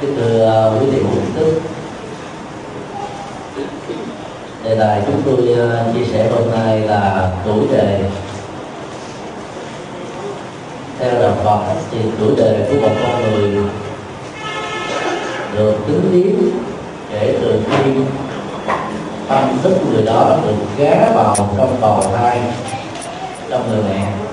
kính thưa ờ, quý vị phụ thức đề tài chúng tôi ờ, chia sẻ hôm nay là tuổi đề theo đạo Phật, thì tuổi đề của một con người được tính đến kể từ khi tâm thức người đó được gá vào trong bào thai trong người mẹ.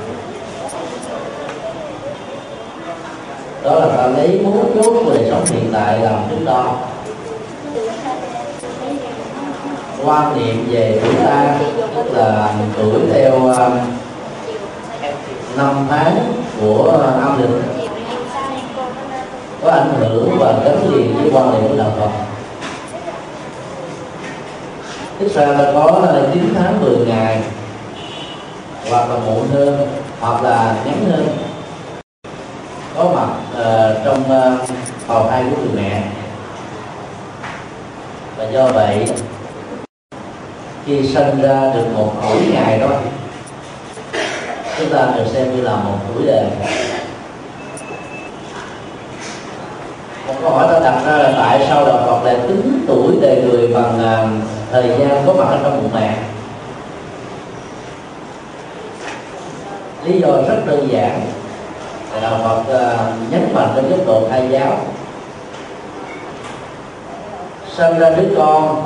Đó là ta lấy mấu chốt của đời sống hiện tại làm thước đo quan niệm về tuổi ta, tức là tuổi theo um, năm tháng của âm lịch. Có ảnh hưởng và gắn liền với quan niệm của đạo Phật. Tức ra là có uh, 9 tháng 10 ngày, hoặc là muộn hơn, hoặc là ngắn hơn có mặt uh, trong ờ, uh, bào thai của người mẹ. Và do vậy khi sinh ra được một tuổi ngày thôi chúng ta được xem như là một tuổi đời. Một câu hỏi ta đặt ra là tại sao đạo Phật lại tính tuổi đời người bằng uh, thời gian có mặt ở trong bụng mẹ? Lý do rất đơn giản đạo Phật à, nhấn mạnh đến góc độ thai giáo. Sinh ra đứa con,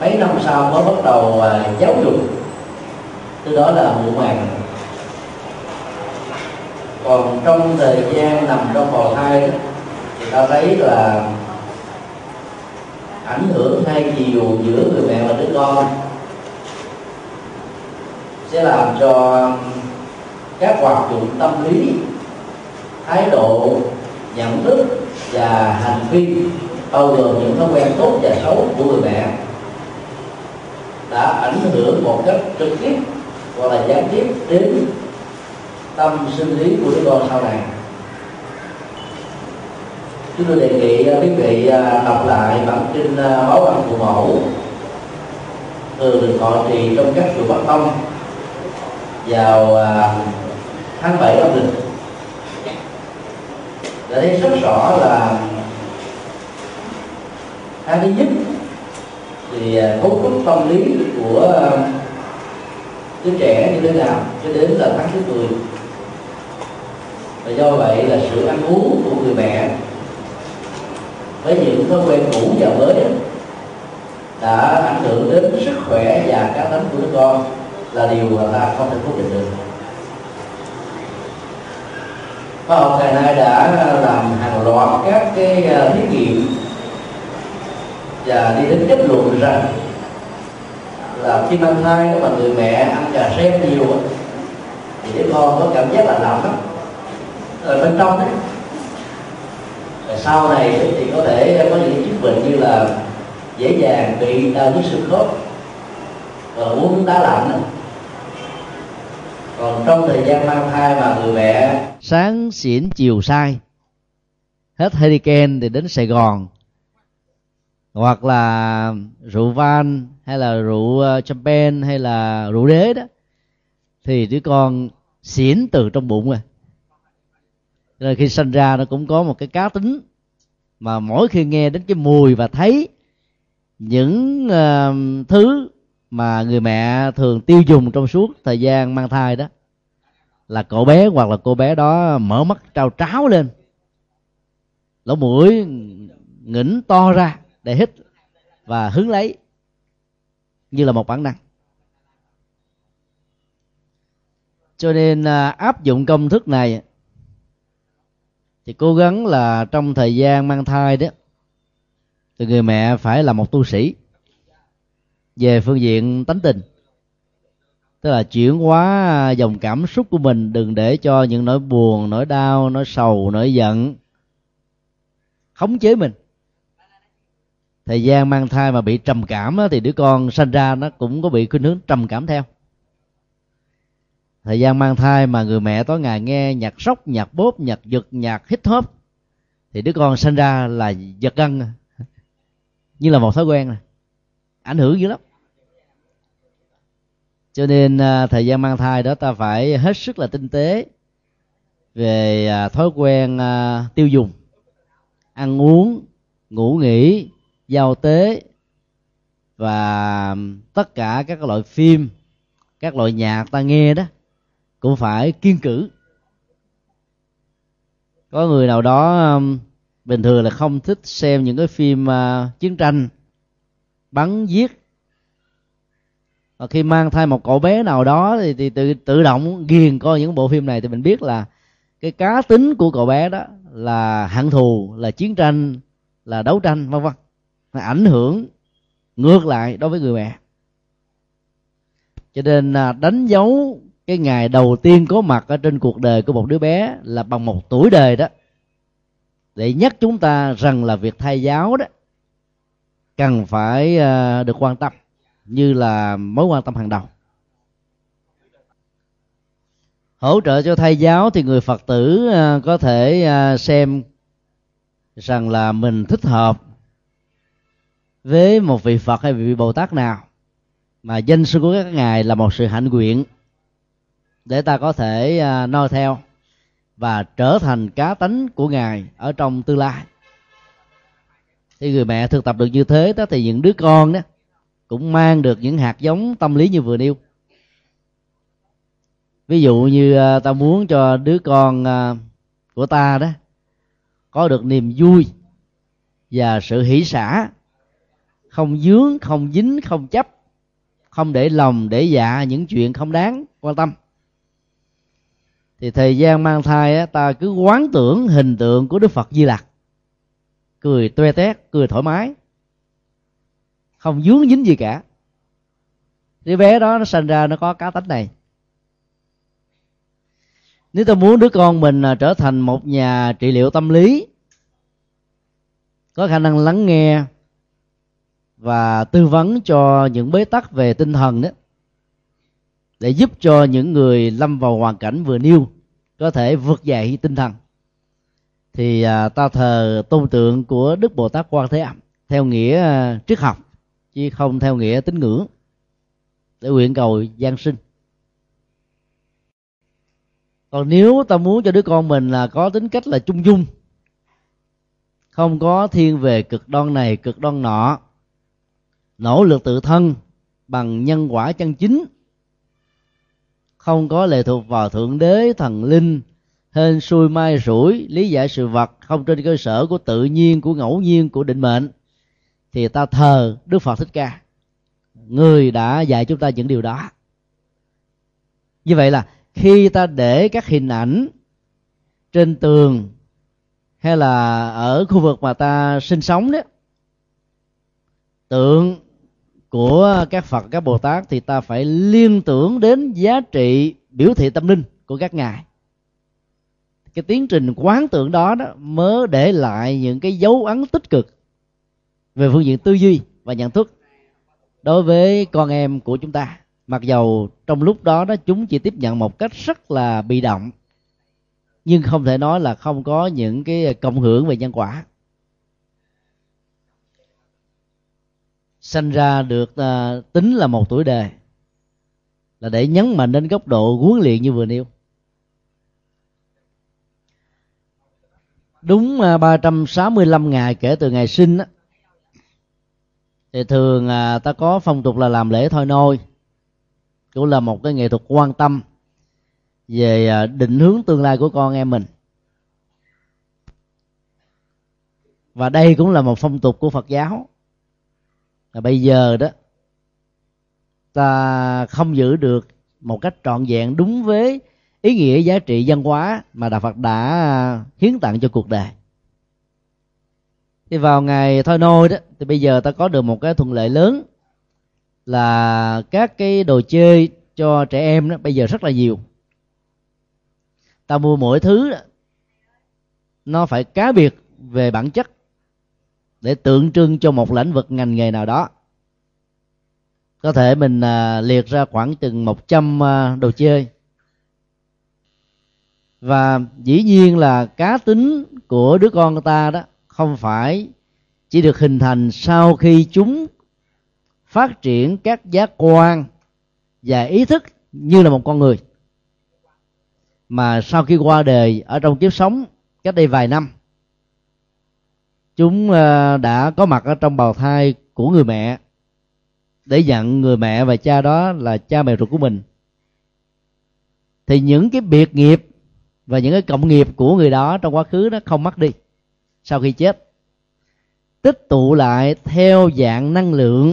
mấy năm sau mới bắt đầu à, giáo dục. Từ đó là muộn màng. Còn trong thời gian nằm trong bào thai thì ta thấy là ảnh hưởng hai chiều giữa người mẹ và đứa con sẽ làm cho các hoạt dụng tâm lý thái độ, nhận thức và hành vi bao gồm những thói quen tốt và xấu của người mẹ đã ảnh hưởng một cách trực tiếp hoặc là gián tiếp đến tâm sinh lý của đứa con sau này. Chúng tôi đề nghị à, quý vị à, đọc lại bản kinh à, báo bằng phụ mẫu thường được họ trì trong các chùa Bắc Tông vào tháng 7 âm lịch để thấy rất rõ là hai thứ nhất thì à, cấu trúc tâm lý của à, đứa trẻ như thế nào cho đến là tháng thứ 10 và do vậy là sự ăn uống của người mẹ với những thói quen cũ và mới đã ảnh hưởng đến sức khỏe và cá tính của đứa con là điều mà ta không thể quyết định được khoa học ngày nay đã ờ, làm hàng loạt các cái ờ, thí nghiệm và đi đến kết luận rằng là khi mang thai mà người mẹ ăn trà sen nhiều thì đứa con có cảm giác là lạnh lắm. Ở bên trong đấy và sau này thì có thể có những chứng bệnh như là dễ dàng bị đau nhức xương khớp và uống đá lạnh còn trong thời gian mang thai mà người mẹ sáng xỉn chiều sai. Hết hurricane thì đến sài gòn. Hoặc là rượu van hay là rượu ờ, champagne hay là rượu đế đó. Thì đứa con xỉn từ trong bụng rồi. Rồi khi sinh ra nó cũng có một cái cá tính mà mỗi khi nghe đến cái mùi và thấy những uh, thứ mà người mẹ thường tiêu dùng trong suốt thời gian mang thai đó là cậu bé hoặc là cô bé đó mở mắt trao tráo lên. Lỗ mũi ngỉnh to ra để hít và hứng lấy như là một bản năng. Cho nên à, áp dụng công thức này thì cố gắng là trong thời gian mang thai đó, thì người mẹ phải là một tu sĩ về phương diện tánh tình tức là chuyển hóa à, dòng cảm xúc của mình đừng để cho những nỗi buồn nỗi đau nỗi sầu nỗi giận khống chế mình. Thời gian mang thai mà bị trầm cảm đó, thì đứa con sinh ra nó cũng có bị khuynh hướng trầm cảm theo. Thời gian mang thai mà người mẹ tối ngày nghe nhạc sóc nhạc bốp nhạc giật nhạc hít hop thì đứa con sinh ra là giật gân. Như là một thói quen này ảnh hưởng dữ lắm cho nên à, thời gian mang thai đó ta phải hết sức là tinh tế về à, thói quen à, tiêu dùng. Ăn uống ngủ nghỉ giao tế và tất cả các loại phim các loại nhạc ta nghe đó cũng phải kiên cử. Có người nào đó à, bình thường là không thích xem những cái phim à, chiến tranh bắn giết và khi mang thai một cậu bé nào đó thì, thì tự tự động ghiền coi những bộ phim này thì mình biết là cái cá tính của cậu bé đó là hận thù là chiến tranh là đấu tranh vân vân. Nó ảnh hưởng ngược lại đối với người mẹ. Cho nên à, đánh dấu cái ngày đầu tiên có mặt ở trên cuộc đời của một đứa bé là bằng một tuổi đời đó. Để nhắc chúng ta rằng là việc thay giáo đó cần phải à, được quan tâm như là mối quan tâm hàng đầu. Hỗ trợ cho thầy giáo thì người phật tử à, có thể à, xem rằng là mình thích hợp với một vị phật hay vị bồ tát nào mà danh sư của các ngài là một sự hạnh nguyện để ta có thể à, noi theo và trở thành cá tánh của ngài ở trong tương lai. Thì người mẹ thực tập được như thế đó thì những đứa con đó cũng mang được những hạt giống tâm lý như vừa nêu. Ví dụ như à, ta muốn cho đứa con à, của ta đó có được niềm vui và sự hỷ xả không dướng không dính không chấp không để lòng để dạ những chuyện không đáng quan tâm. Thì thời gian mang thai á, ta cứ quán tưởng hình tượng của đức phật di lặc. Cười toe tét cười thoải mái không dướng dính gì cả. Đứa bé đó nó sinh ra, nó có cá tính này. Nếu ta muốn đứa con mình à, trở thành một nhà trị liệu tâm lý, có khả năng lắng nghe và tư vấn cho những bế tắc về tinh thần đó, để giúp cho những người lâm vào hoàn cảnh vừa nêu, có thể vượt dậy tinh thần, thì à, ta thờ tôn tượng của đức bồ tát quan thế âm, theo nghĩa à, triết học chứ không theo nghĩa tín ngưỡng. Để nguyện cầu gian sinh. Còn nếu ta muốn cho đứa con mình là có tính cách là trung dung, không có thiên về cực đoan này, cực đoan nọ, nỗ lực tự thân bằng nhân quả chân chính, không có lệ thuộc vào thượng đế, thần linh, hên xui, mai rủi, lý giải sự vật không trên cơ sở của tự nhiên, của ngẫu nhiên, của định mệnh thì ta thờ đức phật thích ca. Người đã dạy chúng ta những điều đó. Như vậy là khi ta để các hình ảnh trên tường hay là ở khu vực mà ta sinh sống đó, tượng của các phật, các bồ tát thì ta phải liên tưởng đến giá trị biểu thị tâm linh của các ngài. Cái tiến trình quán tưởng đó đó mới để lại những cái dấu ấn tích cực về phương diện tư duy và nhận thức đối với con em của chúng ta. Mặc dầu trong lúc đó đó chúng chỉ tiếp nhận một cách rất là bị động nhưng không thể nói là không có những cái cộng hưởng về nhân quả. Sanh ra được uh, tính là một tuổi đời là để nhấn mạnh đến góc độ huấn luyện như vừa nêu. Đúng à, uh, 365 ngày kể từ ngày sinh á, thì thường à, ta có phong tục là làm lễ thôi nôi. Cũng là một cái nghệ thuật quan tâm về à, định hướng tương lai của con em mình. Và đây cũng là một phong tục của phật giáo. Là bây giờ đó, ta không giữ được một cách trọn vẹn đúng với ý nghĩa giá trị văn hóa mà đạo Phật đã hiến tặng cho cuộc đời thì vào ngày thôi nôi đó thì bây giờ ta có được một cái thuận lợi lớn là các cái đồ chơi cho trẻ em đó bây giờ rất là nhiều. Ta mua mỗi thứ đó, nó phải cá biệt về bản chất để tượng trưng cho một lĩnh vực ngành nghề nào đó. Có thể mình à, liệt ra khoảng chừng 100 à, đồ chơi. Và dĩ nhiên là cá tính của đứa con ta đó không phải, chỉ được hình thành sau khi chúng phát triển các giác quan và ý thức như là một con người. Mà sau khi qua đời ở trong kiếp sống cách đây vài năm, chúng ờ, đã có mặt ở trong bào thai của người mẹ, để nhận người mẹ và cha đó là cha mẹ ruột của mình. Thì những cái biệt nghiệp và những cái cộng nghiệp của người đó trong quá khứ nó không mất đi sau khi chết tích tụ lại theo dạng năng lượng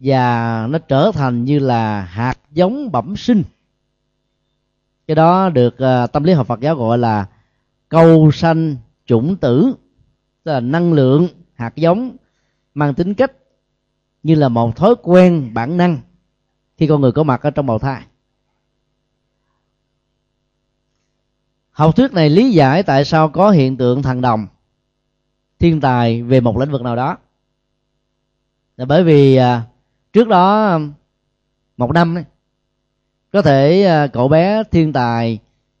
và nó trở thành như là hạt giống bẩm sinh. Cái đó được uh, tâm lý học Phật giáo gọi là câu sanh chủng tử tức là năng lượng hạt giống mang tính cách như là một thói quen bản năng khi con người có mặt ở trong bào thai. Học thuyết này lý giải tại sao có hiện tượng thần đồng thiên tài về một lĩnh vực nào đó. Là bởi vì à, trước đó một năm ấy, có thể à, cậu bé thiên tài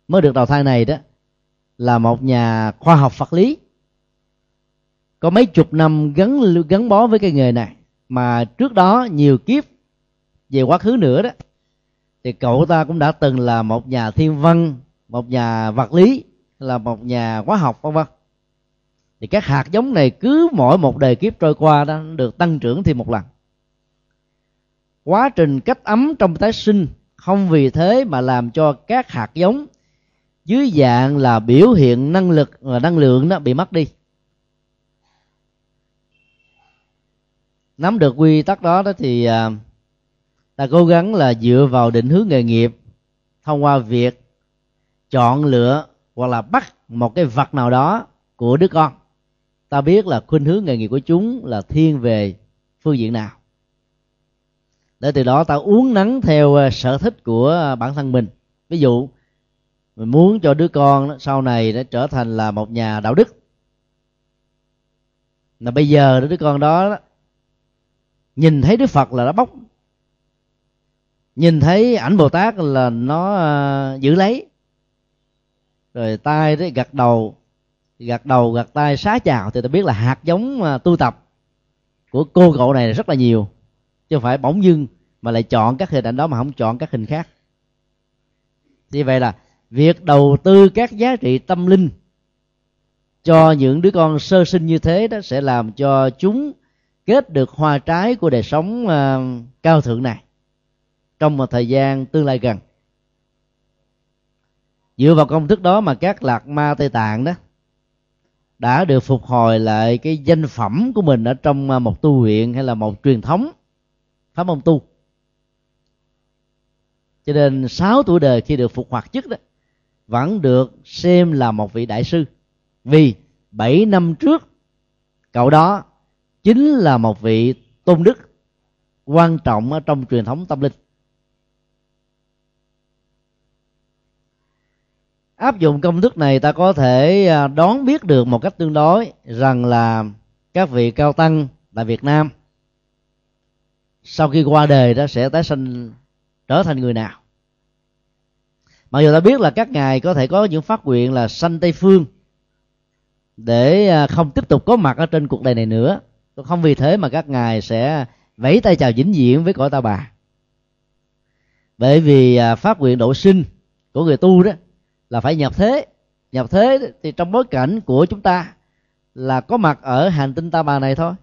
mới được đầu thai này đó là một nhà khoa học vật lý. Có mấy chục năm gắn gắn bó với cái nghề này mà trước đó nhiều kiếp về quá khứ nữa đó thì cậu ta cũng đã từng là một nhà thiên văn một nhà vật lý là một nhà hóa học, vân vân. Thì các hạt giống này cứ mỗi một đời kiếp trôi qua đó được tăng trưởng thêm một lần. Quá trình cách ấm trong tái sinh không vì thế mà làm cho các hạt giống dưới dạng là biểu hiện năng lực và năng lượng đó bị mất đi. Nắm được quy tắc đó đó thì à, ta cố gắng là dựa vào định hướng nghề nghiệp thông qua việc chọn lựa hoặc là bắt một cái vật nào đó của đứa con. Ta biết là khuynh hướng nghề nghiệp của chúng là thiên về phương diện nào. Để từ đó ta uống nắng theo ờ, sở thích của ờ, bản thân mình. Ví dụ, mình muốn cho đứa con sau này nó trở thành là một nhà đạo đức. Là bây giờ đứa con đó, nhìn thấy đức phật là nó bóc nhìn thấy ảnh bồ tát là nó ờ, giữ lấy rồi tay đấy gật đầu. Gật đầu gật tay xá chào. Thì ta biết là hạt giống à, tu tập của cô cậu này rất là nhiều. Chứ không phải bỗng dưng mà lại chọn các hình ảnh đó mà không chọn các hình khác. Như vậy là việc đầu tư các giá trị tâm linh cho những đứa con sơ sinh như thế đó sẽ làm cho chúng kết được hoa trái của đời sống uh, cao thượng này trong một thời gian tương lai gần dựa vào công thức đó mà các lạc ma tây tạng đó đã được phục hồi lại cái danh phẩm của mình ở trong à, một tu viện hay là một truyền thống, pháp môn tu. Cho nên 6 tuổi đời khi được phục hoạt chức đó vẫn được xem là một vị đại sư. Vì 7 năm trước, cậu đó chính là một vị tôn đức quan trọng ở trong truyền thống tâm linh. Áp dụng công thức này, ta có thể đón đoán biết được một cách tương đối rằng là các vị cao tăng tại Việt Nam sau khi qua đời đó sẽ tái sinh, trở thành người nào. Mặc dù ta biết là các ngài có thể có những phát nguyện là sanh tây phương để à, không tiếp tục có mặt ở trên cuộc đời này nữa, không vì thế mà các ngài sẽ vẫy tay chào vĩnh viễn với cõi ta bà. Bởi vì à, phát nguyện độ sinh của người tu đó là phải nhập thế. Nhập thế thì trong bối cảnh của chúng ta là có mặt ở hành tinh ta bà này thôi.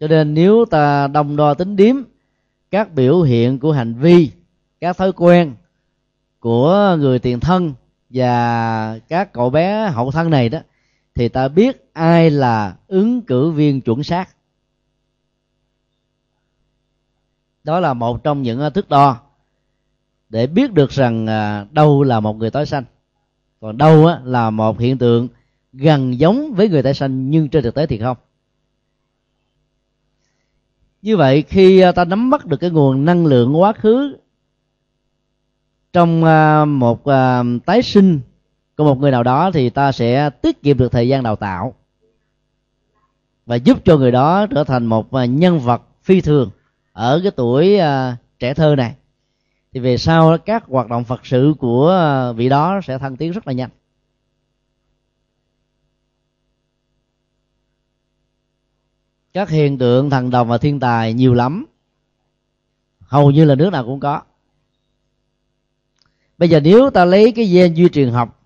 Cho nên nếu ta đồng đo tính điếm các biểu hiện của hành vi, các thói quen của người tiền thân và các cậu bé hậu thân này đó, thì ta biết ai là ứng cử viên chuẩn xác. Đó là một trong những thước đo để biết được rằng à, đâu là một người tái sanh. Còn đâu là một hiện tượng gần giống với người tái sanh nhưng trên thực tế thì không. Như vậy khi à, ta nắm bắt được cái nguồn năng lượng quá khứ trong à, một à, tái sinh của một người nào đó thì ta sẽ tiết kiệm được thời gian đào tạo và giúp cho người đó trở thành một à, nhân vật phi thường ở cái tuổi à, trẻ thơ này thì về sau các hoạt động phật sự của ờ, vị đó sẽ thăng tiến rất là nhanh. Các hiện tượng thần đồng và thiên tài nhiều lắm. Hầu như là nước nào cũng có. Bây giờ nếu ta lấy cái gen duy truyền học,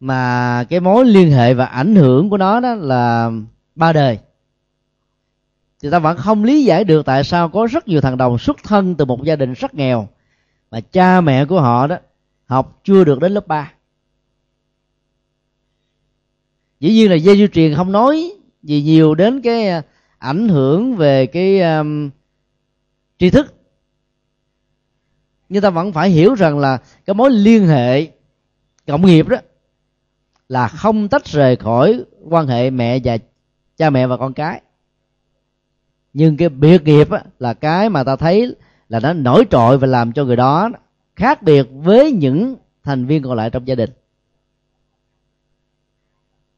mà cái mối liên hệ và ảnh hưởng của nó đó là ba đời thì ta vẫn không lý giải được tại sao có rất nhiều thằng đồng xuất thân từ một gia đình rất nghèo mà cha mẹ của họ đó học chưa được đến lớp 3 dĩ nhiên là dây di truyền không nói gì nhiều đến cái à, ảnh hưởng về cái um, tri thức. Nhưng ta vẫn phải hiểu rằng là cái mối liên hệ cộng nghiệp đó là không tách rời khỏi quan hệ mẹ và cha mẹ và con cái nhưng cái biệt nghiệp á, là cái mà ta thấy là nó nổi trội và làm cho người đó khác biệt với những thành viên còn lại trong gia đình.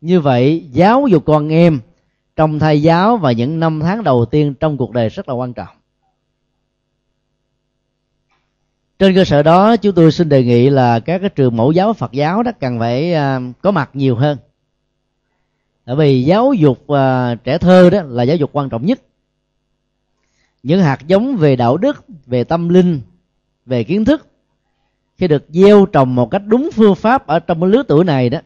Như vậy giáo dục con em trong thầy giáo và những năm tháng đầu tiên trong cuộc đời rất là quan trọng. Trên cơ sở đó chúng tôi xin đề nghị là các cái trường mẫu giáo phật giáo đó cần phải uh, có mặt nhiều hơn. Bởi vì giáo dục uh, trẻ thơ đó là giáo dục quan trọng nhất những hạt giống về đạo đức về tâm linh về kiến thức khi được gieo trồng một cách đúng phương pháp ở trong lứa tuổi này đó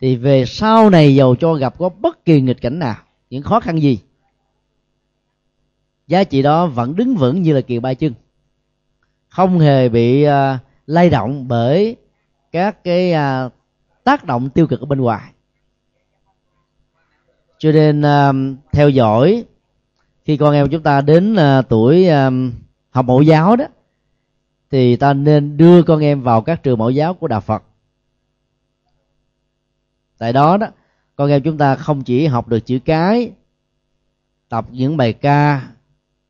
thì về sau này giàu cho gặp có bất kỳ nghịch cảnh nào những khó khăn gì giá trị đó vẫn đứng vững như là kiều ba chân. Không hề bị uh, lay động bởi các cái uh, tác động tiêu cực ở bên ngoài. Cho nên uh, theo dõi khi con em chúng ta đến uh, tuổi uh, học mẫu giáo đó thì ta nên đưa con em vào các trường mẫu giáo của đạo phật. Tại đó đó con em chúng ta không chỉ học được chữ cái tập những bài ca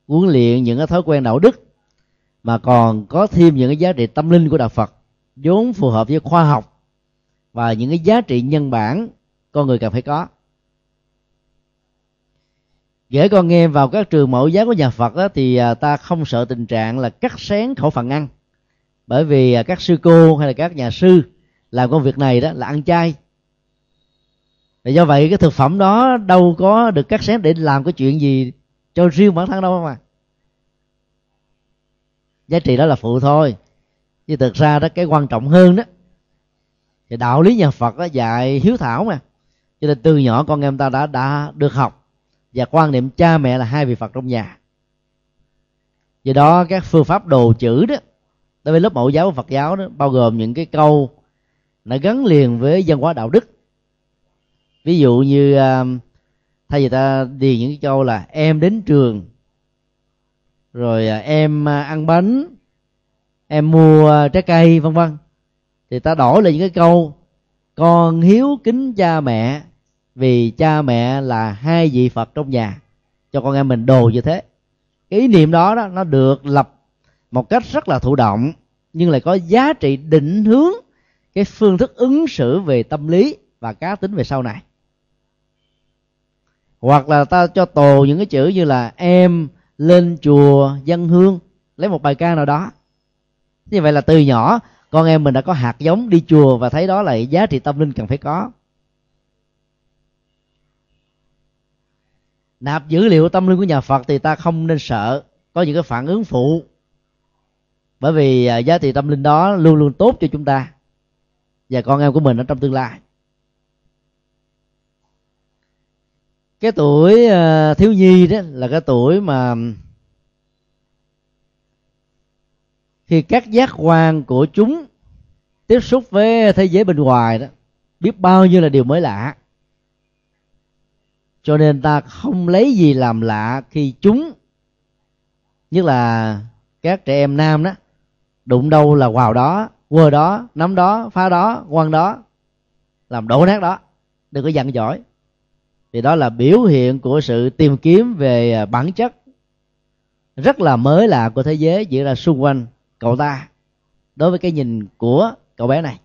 huấn luyện những cái thói quen đạo đức mà còn có thêm những cái giá trị tâm linh của đạo phật vốn phù hợp với khoa học và những cái giá trị nhân bản con người cần phải có gửi con nghe vào các trường mẫu giáo của nhà Phật đó, thì à, ta không sợ tình trạng là cắt xén khẩu phần ăn. Bởi vì à, các sư cô hay là các nhà sư làm công việc này đó là ăn chay. Và do vậy cái thực phẩm đó đâu có được cắt xén để làm cái chuyện gì cho riêng bản thân đâu mà. Giá trị đó là phụ thôi. Chứ thực ra đó cái quan trọng hơn đó thì đạo lý nhà Phật đó dạy hiếu thảo mà. Cho nên từ nhỏ con em ta đã đã được học và quan niệm cha mẹ là hai vị Phật trong nhà. Do đó, các phương pháp đồ chữ đó, đối với lớp mẫu giáo Phật giáo đó, bao gồm những cái câu nó gắn liền với văn hóa đạo đức. Ví dụ như à, thay vì ta điền những cái câu là em đến trường rồi à, em à, ăn bánh em mua trái cây vân vân, thì ta đổi lại những cái câu con hiếu kính cha mẹ vì cha mẹ là hai vị phật trong nhà. Cho con em mình đồ như thế. Cái ý niệm đó, đó nó được lập một cách rất là thụ động nhưng lại có giá trị định hướng cái phương thức ứng xử về tâm lý và cá tính về sau này. Hoặc là ta cho tù những cái chữ như là em lên chùa dân hương lấy một bài ca nào đó. Như vậy là từ nhỏ con em mình đã có hạt giống đi chùa và thấy đó là giá trị tâm linh cần phải có. Nạp dữ liệu tâm linh của nhà phật thì ta không nên sợ có những cái phản ứng phụ. Bởi vì à, giá trị tâm linh đó luôn luôn tốt cho chúng ta. Và con em của mình ở trong tương lai. Cái tuổi à, thiếu nhi đó là cái tuổi mà khi các giác quan của chúng tiếp xúc với thế giới bên ngoài đó, biết bao nhiêu là điều mới lạ cho nên ta không lấy gì làm lạ khi chúng nhất là các trẻ em nam đó đụng đâu là vào đó quơ đó nắm đó phá đó quăng đó làm đổ nát đó. Đừng có giận giỏi thì đó là biểu hiện của sự tìm kiếm về à, bản chất. Rất là mới lạ của thế giới diễn ra xung quanh cậu ta đối với cái nhìn của cậu bé này.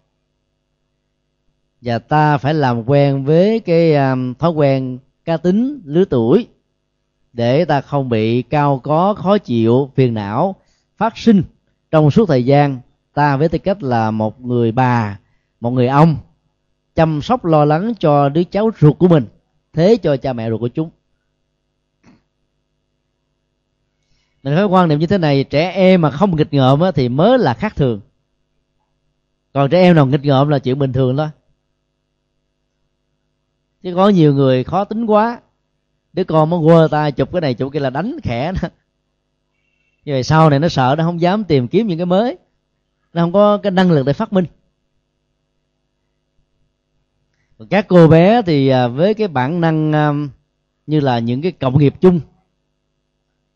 Và ta phải làm quen với cái um, thói quen cá tính lứa tuổi, để ta không bị cao có, khó chịu, phiền não phát sinh. Trong suốt thời gian, ta với tư cách là một người bà, một người ông, chăm sóc, lo lắng cho đứa cháu ruột của mình, thế cho cha mẹ ruột của chúng. Mình có quan niệm như thế này, trẻ em mà không nghịch ngợm thì mới là khác thường. Còn trẻ em nào nghịch ngợm là chuyện bình thường thôi chứ có nhiều người khó tính quá. Đứa con mới quơ tay chụp cái này chụp cái là đánh khẽ nó. Như vậy sau này nó sợ, nó không dám tìm kiếm những cái mới. Nó không có cái năng lực để phát minh. Các cô bé thì à, với cái bản năng à, như là những cái cộng nghiệp chung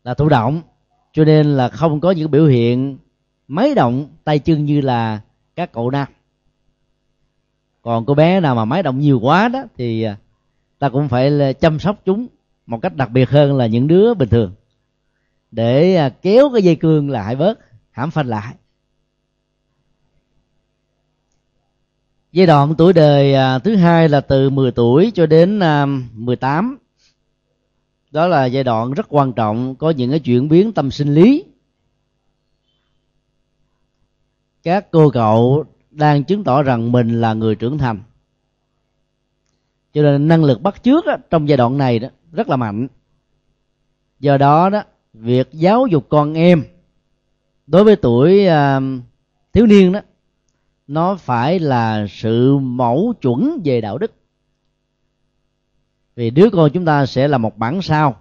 là thụ động. Cho nên là không có những biểu hiện máy động, tay chân như là các cậu nam còn cô bé nào mà máy động nhiều quá đó, thì à, ta cũng phải chăm sóc chúng một cách đặc biệt hơn là những đứa bình thường. Để à, kéo cái dây cương lại bớt, hãm phanh lại. Giai đoạn tuổi đời à, thứ hai là từ 10 tuổi cho đến 18 đó là giai đoạn rất quan trọng, có những cái chuyển biến tâm sinh lý. Các cô cậu đang chứng tỏ rằng mình là người trưởng thành. Cho nên năng lực bắt chước đó, trong giai đoạn này đó rất là mạnh. Do đó đó việc giáo dục con em đối với tuổi uh, thiếu niên đó nó phải là sự mẫu chuẩn về đạo đức. Vì đứa con chúng ta sẽ là một bản sao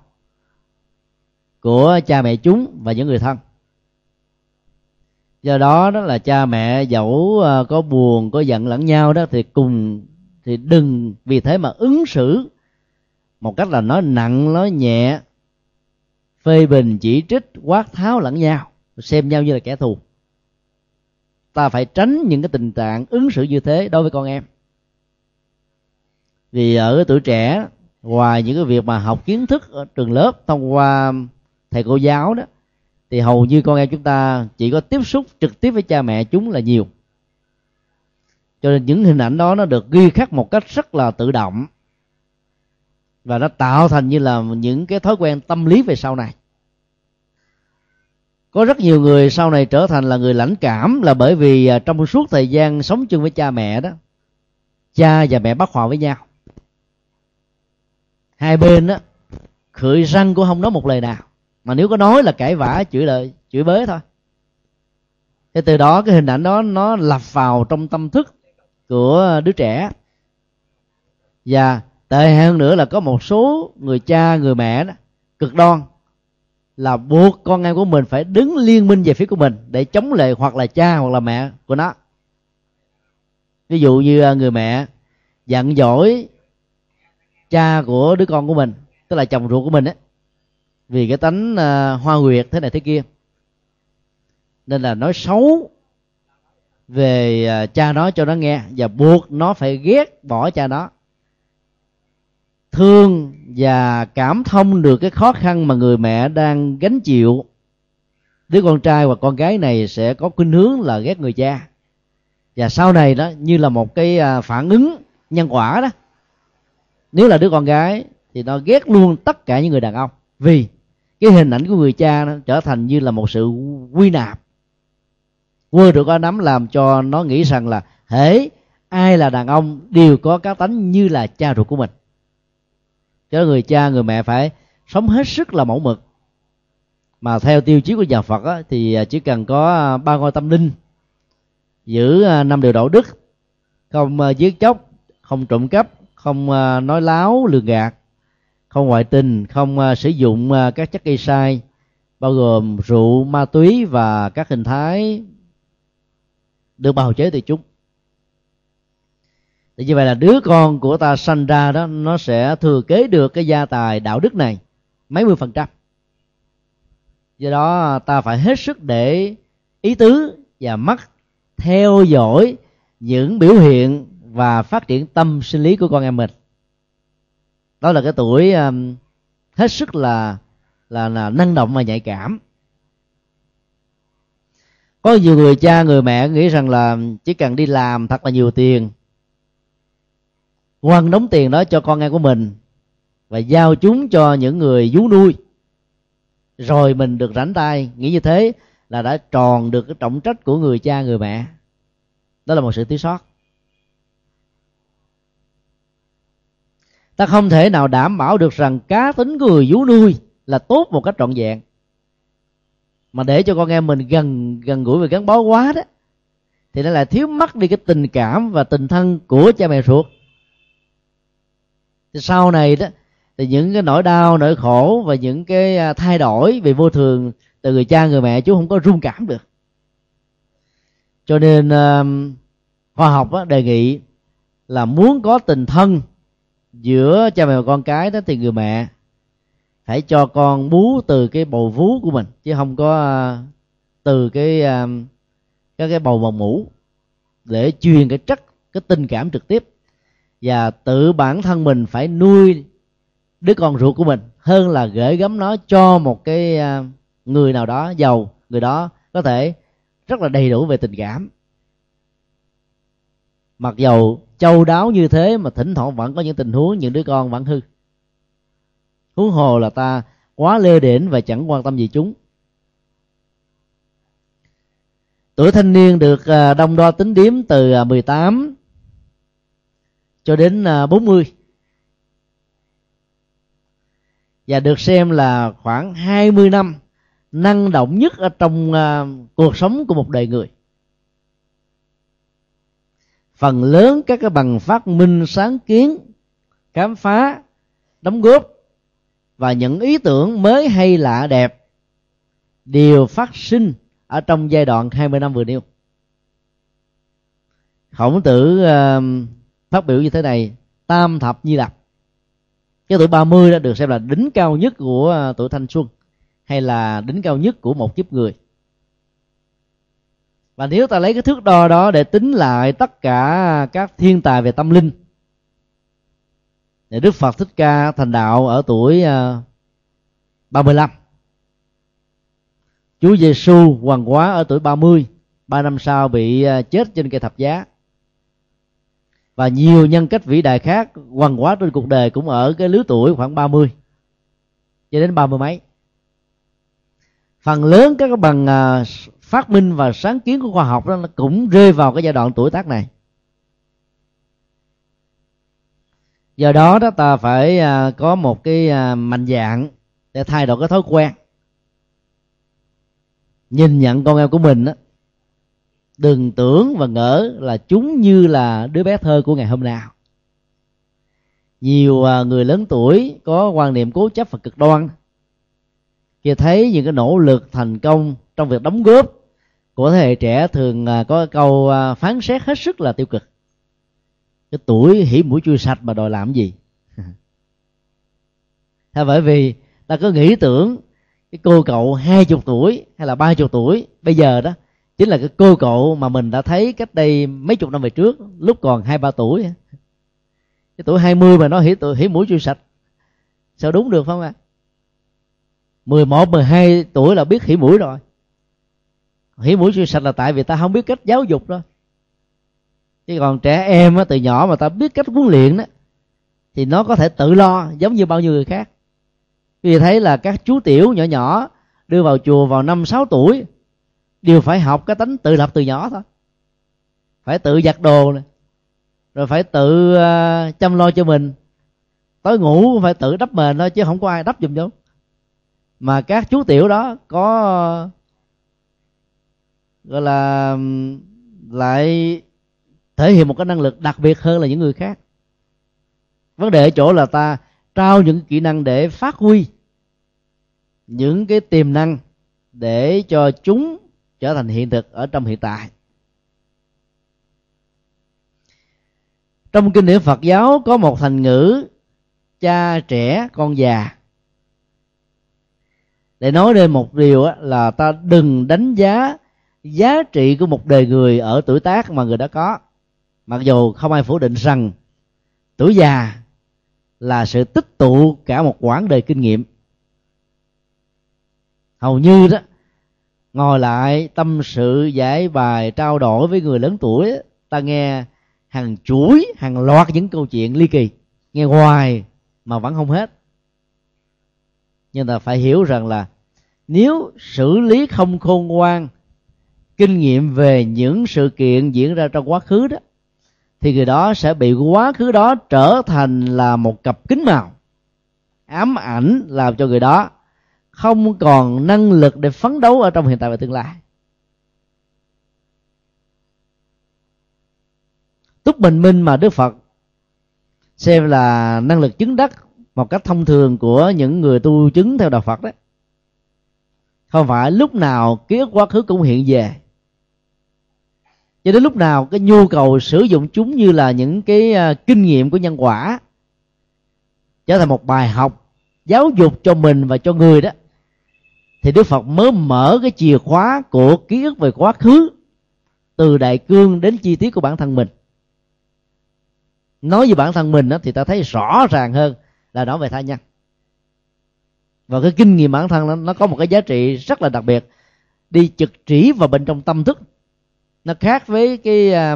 của cha mẹ chúng và những người thân do đó đó là cha mẹ dẫu ờ, có buồn, có giận lẫn nhau đó, thì cùng, thì đừng vì thế mà ứng xử một cách là nói nặng nói nhẹ, phê bình, chỉ trích, quát tháo lẫn nhau, xem nhau như là kẻ thù. Ta phải tránh những cái tình trạng ứng xử như thế đối với con em. Vì ở tuổi trẻ, ngoài những cái việc mà học kiến thức ở trường lớp thông qua thầy cô giáo đó thì hầu như con em chúng ta chỉ có tiếp xúc trực tiếp với cha mẹ chúng là nhiều. Cho nên những hình ảnh đó nó được ghi khắc một cách rất là tự động. Và nó tạo thành như là những cái thói quen tâm lý về sau này. Có rất nhiều người sau này trở thành là người lãnh cảm là bởi vì à, trong suốt thời gian sống chung với cha mẹ đó, cha và mẹ bắt hòa với nhau. Hai bên đó khởi răng cũng không nói một lời nào mà nếu có nói là cãi vã, chửi lời, chửi bới thôi. Thế từ đó cái hình ảnh đó nó lập vào trong tâm thức của đứa trẻ. Và tệ hơn nữa là có một số người cha, người mẹ đó, cực đoan là buộc con em của mình phải đứng liên minh về phía của mình để chống lại hoặc là cha hoặc là mẹ của nó. Ví dụ như à, người mẹ dặn dỗi cha của đứa con của mình, tức là chồng ruột của mình ấy vì cái tánh uh, hoa nguyệt thế này thế kia. Nên là nói xấu về uh, cha nó cho nó nghe và buộc nó phải ghét bỏ cha nó. Thương và cảm thông được cái khó khăn mà người mẹ đang gánh chịu. Đứa con trai hoặc con gái này sẽ có khuynh hướng là ghét người cha. Và sau này đó như là một cái à, phản ứng nhân quả đó nếu là đứa con gái thì nó ghét luôn tất cả những người đàn ông. Vì cái hình ảnh của người cha nó trở thành như là một sự quy nạp. Quơ được có nắm làm cho nó nghĩ rằng là hễ ai là đàn ông đều có cá tánh như là cha ruột của mình. Cho người cha người mẹ phải sống hết sức là mẫu mực. Mà theo tiêu chí của nhà Phật á, thì chỉ cần có à, ba ngôi tâm linh giữ à, năm điều đạo đức không à, giết chóc không trộm cắp không nói láo lừa gạt không ngoại tình, không à, sử dụng à, các chất gây sai, bao gồm rượu, ma túy và các hình thái được bào chế từ chúng. Thì như vậy là đứa con của ta sanh ra đó, nó sẽ thừa kế được cái gia tài đạo đức này mấy mươi phần trăm. Do đó à, ta phải hết sức để ý tứ và mắt theo dõi những biểu hiện và phát triển tâm sinh lý của con em mình đó là cái tuổi um, hết sức là là là năng động và nhạy cảm. Có nhiều người cha người mẹ nghĩ rằng là chỉ cần đi làm thật là nhiều tiền quăng đóng tiền đó cho con em của mình và giao chúng cho những người vú nuôi. Rồi mình được rảnh tay nghĩ như thế là đã tròn được cái trọng trách của người cha người mẹ. Đó là một sự thiếu sót. Ta không thể nào đảm bảo được rằng cá tính của người vú nuôi là tốt một cách trọn vẹn. Mà để cho con em mình gần gần gũi và gắn bó quá đó thì nó lại thiếu mất đi cái tình cảm và tình thân của cha mẹ ruột. Thì sau này đó thì những cái nỗi đau nỗi khổ và những cái à, thay đổi về vô thường từ người cha người mẹ chú không có rung cảm được. Cho nên à, khoa học đó, đề nghị là muốn có tình thân giữa cha mẹ và con cái đó thì người mẹ hãy cho con bú từ cái bầu vú của mình, chứ không có à, từ cái à, các cái bầu bằng mũ để truyền cái chất, cái tình cảm trực tiếp. Và tự bản thân mình phải nuôi đứa con ruột của mình hơn là gửi gắm nó cho một cái à, người nào đó, giàu người đó có thể rất là đầy đủ về tình cảm. Mặc dầu châu đáo như thế mà thỉnh thoảng vẫn có những tình huống những đứa con vẫn hư. Huống hồ là ta quá lê đễnh và chẳng quan tâm gì chúng. Tuổi thanh niên được à, đông đo tính điếm từ à, 18 cho đến à, 40 và được xem là khoảng 20 năm năng động nhất ở trong cuộc sống của một đời người phần lớn các cái bằng phát minh sáng kiến khám phá đóng góp và những ý tưởng mới hay lạ đẹp đều phát sinh ở trong giai đoạn 20 năm vừa nêu. Khổng tử uh, phát biểu như thế này tam thập nhi lập cái tuổi 30 đã được xem là đỉnh cao nhất của ờ, tuổi thanh xuân hay là đỉnh cao nhất của một kiếp người và nếu ta lấy cái thước đo đó để tính lại tất cả các thiên tài về tâm linh, thì Đức Phật Thích Ca thành đạo ở tuổi ờ, 35 Chúa Giêsu hoàng hóa ở tuổi 30 ba năm sau bị ờ, chết trên cây thập giá. Và nhiều nhân cách vĩ đại khác hoàng hóa trên cuộc đời cũng ở cái lứa tuổi khoảng 30 cho đến ba mươi mấy. Phần lớn các bằng ờ, phát minh và sáng kiến của khoa học đó nó cũng rơi vào cái giai đoạn tuổi tác này. Do đó đó ta phải à, có một cái à, mạnh dạng để thay đổi cái thói quen. Nhìn nhận con em của mình đó, đừng tưởng và ngỡ là chúng như là đứa bé thơ của ngày hôm nào. Nhiều à, người lớn tuổi có quan niệm cố chấp và cực đoan khi thấy những cái nỗ lực thành công trong việc đóng góp của thế hệ trẻ thường à, có câu à, phán xét hết sức là tiêu cực. Cái tuổi hỉ mũi chui sạch mà đòi làm gì? Hay bởi vì ta có nghĩ tưởng cái cô cậu hai chục tuổi hay là ba chục tuổi bây giờ đó chính là cái cô cậu mà mình đã thấy cách đây mấy chục năm về trước, lúc còn hai ba tuổi. Cái tuổi hai mươi mà nó hỉ tuổi hỉ mũi chui sạch. Sao đúng được không ạ? mười một, mười hai tuổi là biết hỉ mũi rồi hỉ mũi siêu sạch là tại vì ta không biết cách giáo dục đó. Chứ còn trẻ em á, từ nhỏ mà ta biết cách huấn luyện đó thì nó có thể tự lo giống như bao nhiêu người khác. Vì thấy là các chú tiểu nhỏ nhỏ đưa vào chùa vào năm sáu tuổi đều phải học cái tánh tự lập từ nhỏ thôi. Phải tự giặt đồ này rồi phải tự uh, chăm lo cho mình. Tối ngủ phải tự đắp mền thôi chứ không có ai đắp giùm đâu. mà các chú tiểu đó có gọi là, lại thể hiện một cái năng lực đặc biệt hơn là những người khác. Vấn đề ở chỗ là ta trao những kỹ năng để phát huy những cái tiềm năng để cho chúng trở thành hiện thực ở trong hiện tại. Trong kinh điển phật giáo có một thành ngữ, cha trẻ, con già. Để nói lên một điều là ta đừng đánh giá giá trị của một đời người ở tuổi tác mà người đã có. Mặc dù không ai phủ định rằng tuổi già là sự tích tụ cả một quãng đời kinh nghiệm. Hầu như đó, ngồi lại tâm sự giải bài trao đổi với người lớn tuổi, ta nghe hàng chuỗi, hàng loạt những câu chuyện ly kỳ, nghe hoài mà vẫn không hết. Nhưng ta phải hiểu rằng là nếu xử lý không khôn ngoan kinh nghiệm về những sự kiện diễn ra trong quá khứ đó, thì người đó sẽ bị quá khứ đó trở thành là một cặp kính màu. Ám ảnh làm cho người đó không còn năng lực để phấn đấu ở trong hiện tại và tương lai. Túc bình minh mà đức phật xem là năng lực chứng đắc một cách thông thường của những người tu chứng theo đạo phật đó, không phải lúc nào ký ức quá khứ cũng hiện về cho đến lúc nào cái nhu cầu sử dụng chúng như là những cái à, kinh nghiệm của nhân quả trở thành một bài học giáo dục cho mình và cho người đó thì đức phật mới mở cái chìa khóa của ký ức về quá khứ từ đại cương đến chi tiết của bản thân mình. Nói về bản thân mình đó, thì ta thấy rõ ràng hơn là nói về tha nhân. Và cái kinh nghiệm bản thân nó, nó có một cái giá trị rất là đặc biệt. Đi trực chỉ vào bên trong tâm thức nó khác với cái à,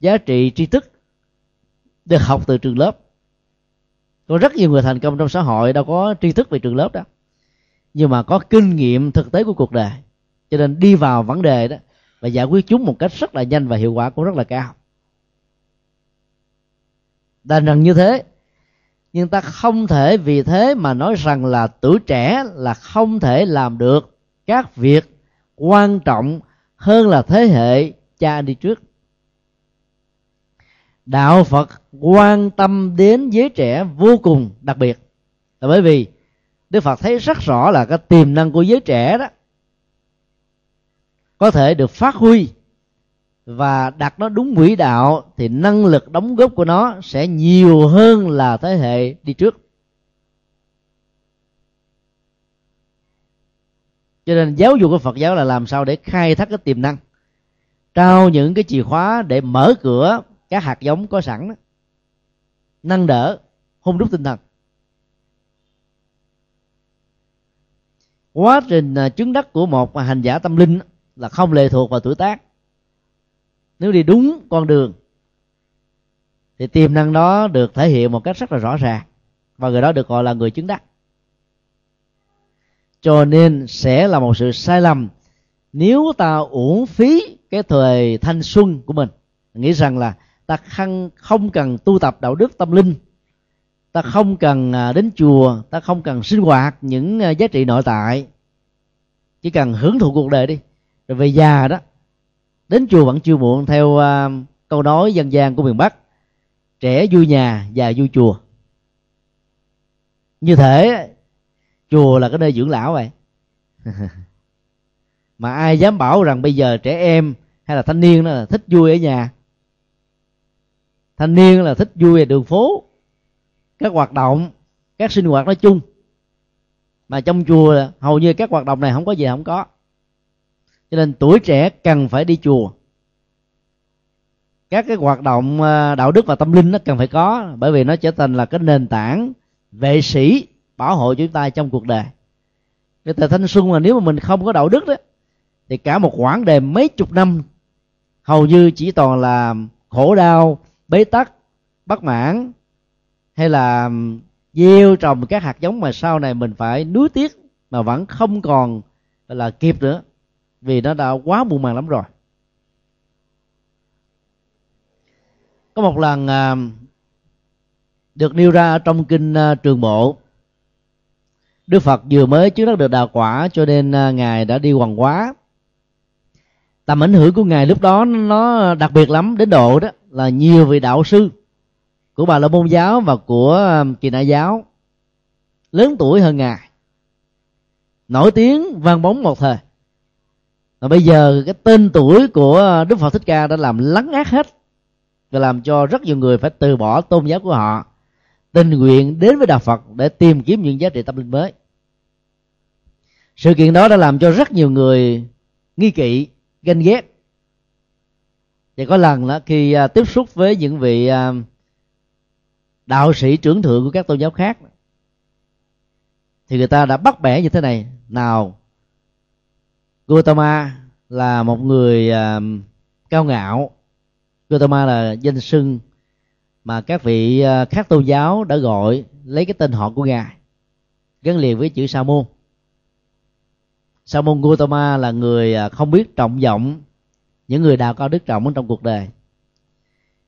giá trị tri thức được học từ trường lớp. Có rất nhiều người thành công trong xã hội, đâu có tri thức về trường lớp đó. Nhưng mà có kinh nghiệm thực tế của cuộc đời. Cho nên đi vào vấn đề đó và giải quyết chúng một cách rất là nhanh và hiệu quả cũng rất là cao. Đành rằng như thế, nhưng ta không thể vì thế mà nói rằng là tuổi trẻ là không thể làm được các việc quan trọng hơn là thế hệ cha anh đi trước. Đạo phật quan tâm đến giới trẻ vô cùng đặc biệt. Là bởi vì đức phật thấy rất rõ là cái tiềm năng của giới trẻ đó có thể được phát huy và đặt nó đúng quỹ đạo thì năng lực đóng góp của nó sẽ nhiều hơn là thế hệ đi trước. Cho nên giáo dục của phật giáo là làm sao để khai thác cái tiềm năng trao những cái chìa khóa để mở cửa các hạt giống có sẵn đó. nâng đỡ, hung đúc tinh thần. Quá trình à, chứng đắc của một hành giả tâm linh là không lệ thuộc vào tuổi tác. Nếu đi đúng con đường, thì tiềm năng đó được thể hiện một cách rất là rõ ràng, và người đó được gọi là người chứng đắc. Cho nên sẽ là một sự sai lầm nếu ta uổng phí cái thời thanh xuân của mình nghĩ rằng là ta không không cần tu tập đạo đức tâm linh ta không cần à, đến chùa ta không cần sinh hoạt những à, giá trị nội tại chỉ cần hưởng thụ cuộc đời đi. Rồi về già đó đến chùa vẫn chưa muộn theo uh, câu nói dân gian của miền bắc trẻ vui nhà già vui chùa. Như thế chùa là cái nơi dưỡng lão vậy. mà ai dám bảo rằng bây giờ trẻ em hay là thanh niên đó là thích vui ở nhà? Thanh niên là thích vui ở đường phố, các hoạt động, các sinh hoạt nói chung. Mà trong chùa hầu như các hoạt động này không có gì không có. Cho nên tuổi trẻ cần phải đi chùa. Các cái hoạt động à, đạo đức và tâm linh nó cần phải có, bởi vì nó trở thành là cái nền tảng vệ sĩ bảo hộ chúng ta trong cuộc đời. Cái thời thanh xuân mà nếu mà mình không có đạo đức đó thì cả một quãng đời mấy chục năm, hầu như chỉ toàn là khổ đau, bế tắc, bất mãn, hay là gieo trồng các hạt giống mà sau này mình phải nuối tiếc mà vẫn không còn là, kịp nữa, vì nó đã quá buồn màng lắm rồi. Có một lần à, được nêu ra ở trong kinh à, trường bộ, đức phật vừa mới chứng đắc được đạo quả cho nên à, ngài đã đi hoàng hóa tầm ảnh hưởng của ngài lúc đó nó đặc biệt lắm. Đến độ đó là nhiều vị đạo sư của bà la môn giáo và của um, kỳ đại giáo lớn tuổi hơn ngài. Nổi tiếng vang bóng một thời. Và bây giờ cái tên tuổi của đức phật thích ca đã làm lắng át hết và làm cho rất nhiều người phải từ bỏ tôn giáo của họ, tình nguyện đến với đạo phật để tìm kiếm những giá trị tâm linh mới. Sự kiện đó đã làm cho rất nhiều người nghi kỵ ganh ghét. Thì có lần đó khi à, tiếp xúc với những vị à, đạo sĩ trưởng thượng của các tôn giáo khác thì người ta đã bắt bẻ như thế này. Nào Gautama là một người à, cao ngạo. Gautama là danh sưng, mà các vị khác tôn giáo đã gọi lấy cái tên họ của ngài gắn liền với chữ sa môn sa môn Gautama là người à, không biết trọng vọng những người đào cao đức trọng ở trong cuộc đời.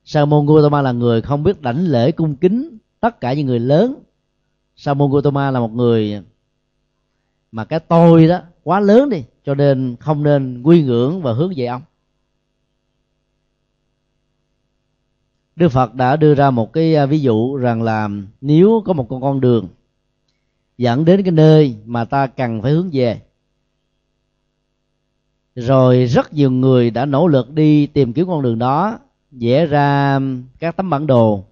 Sa môn Gautama là người không biết đảnh lễ cung kính tất cả những người lớn. Sa môn Gautama là một người mà cái tôi đó quá lớn đi, cho nên không nên quy ngưỡng và hướng về ông. Đức phật đã đưa ra một cái à, ví dụ rằng là nếu có một con con đường dẫn đến cái nơi mà ta cần phải hướng về rồi rất nhiều người đã nỗ lực đi tìm kiếm con đường đó, vẽ ra các tấm bản đồ.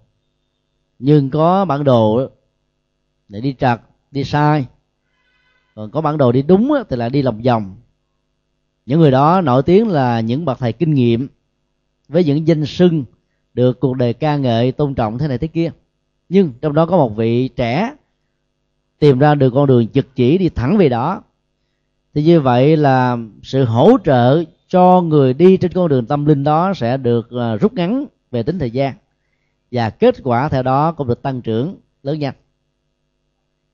Nhưng có bản đồ để đi trật, đi sai. Còn có bản đồ đi đúng thì là đi lòng vòng. Những người đó nổi tiếng là những bậc thầy kinh nghiệm với những danh sưng được cuộc đời ca ngợi, tôn trọng thế này thế kia. Nhưng trong đó có một vị trẻ tìm ra được con đường trực chỉ đi thẳng về đó thì như vậy là sự hỗ trợ cho người đi trên con đường tâm linh đó sẽ được ờ, rút ngắn về tính thời gian. Và kết quả theo đó cũng được tăng trưởng lớn nhanh.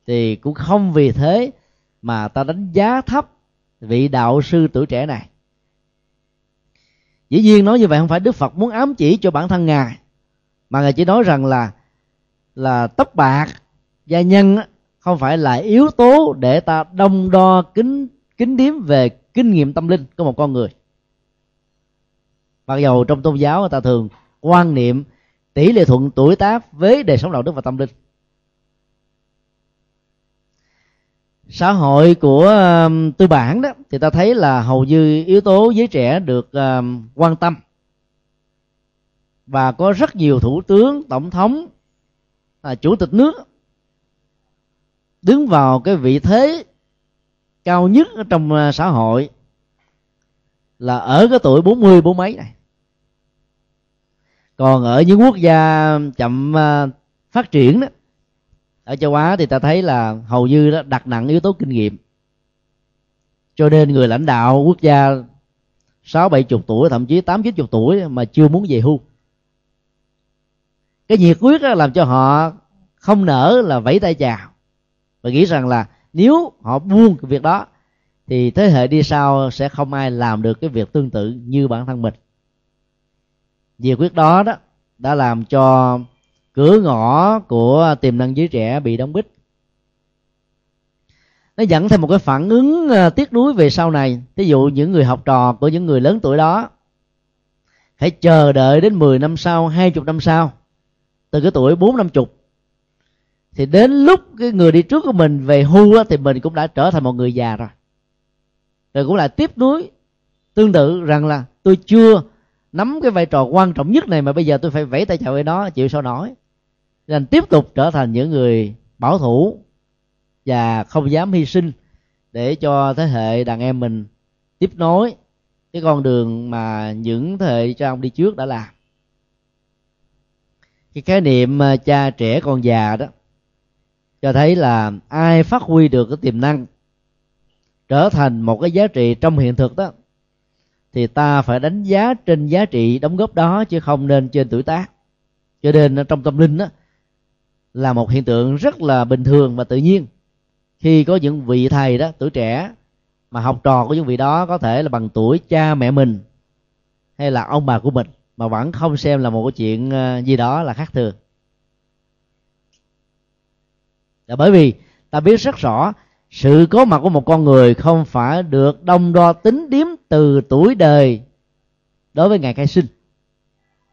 Thì cũng không vì thế mà ta đánh giá thấp vị đạo sư tuổi trẻ này. Dĩ nhiên nói như vậy không phải đức phật muốn ám chỉ cho bản thân ngài, mà ngài chỉ nói rằng là là tóc bạc gia nhân không phải là yếu tố để ta đông đo kính kính điếm về kinh nghiệm tâm linh của một con người. Mặc dầu trong tôn giáo người ta thường quan niệm tỷ lệ thuận tuổi tác với đời sống đạo đức và tâm linh. Xã hội của um, tư bản đó thì ta thấy là hầu như yếu tố giới trẻ được um, quan tâm. Và có rất nhiều thủ tướng tổng thống à, chủ tịch nước đứng vào cái vị thế cao nhất ở trong à, xã hội là ở cái tuổi 40 bốn mấy này. Còn ở những quốc gia chậm à, phát triển đó, ở châu á thì ta thấy là hầu như đó đặt nặng yếu tố kinh nghiệm. Cho nên người lãnh đạo quốc gia sáu, bảy chục tuổi, thậm chí tám, chín chục tuổi mà chưa muốn về hưu. Cái nhiệt quyết đó làm cho họ không nỡ là vẫy tay chào và nghĩ rằng là nếu họ buông cái việc đó, thì thế hệ đi sau sẽ không ai làm được cái việc tương tự như bản thân mình. Nhiệt quyết đó đó đã làm cho cửa ngõ của tiềm năng giới trẻ bị đóng bít nó dẫn thêm một cái phản ứng à, tiếc nuối về sau này. Ví dụ những người học trò của những người lớn tuổi đó phải chờ đợi đến 10 năm sau 20 năm sau, từ cái tuổi bốn năm chục thì đến lúc cái người đi trước của mình về hưu thì mình cũng đã trở thành một người già rồi. Rồi cũng lại tiếp nối tương tự rằng là tôi chưa nắm cái vai trò quan trọng nhất này mà bây giờ tôi phải vẫy tay chào với nó chịu sao nổi. Nên tiếp tục trở thành những người bảo thủ và không dám hy sinh để cho thế hệ đàn em mình tiếp nối cái con đường mà những thế hệ cha ông đi trước đã làm. Cái khái niệm à, cha trẻ con già đó cho thấy là ai phát huy được cái tiềm năng trở thành một cái giá trị trong hiện thực đó, thì ta phải đánh giá trên giá trị đóng góp đó, chứ không nên trên tuổi tác. Cho nên trong tâm linh đó, là một hiện tượng rất là bình thường và tự nhiên. Khi có những vị thầy đó, tuổi trẻ, mà học trò của những vị đó, có thể là bằng tuổi cha mẹ mình, hay là ông bà của mình, mà vẫn không xem là một cái chuyện ờ, gì đó là khác thường là bởi vì ta biết rất rõ, sự có mặt của một con người không phải được đông đo tính điếm từ tuổi đời đối với ngày khai sinh.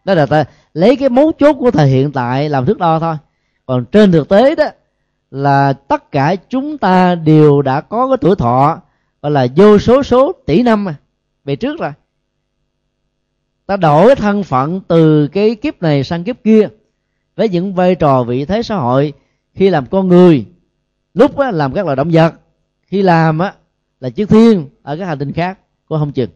Đó là ta lấy cái mấu chốt của thời hiện tại làm thước đo thôi. Còn trên thực tế đó, là tất cả chúng ta đều đã có cái tuổi thọ, gọi là vô số số tỷ năm về trước rồi. Ta đổi thân phận từ cái kiếp này sang kiếp kia với những vai trò vị thế xã hội khi làm con người lúc á, làm các loài động vật khi làm á là chư thiên ở các hành tinh khác có không chừng.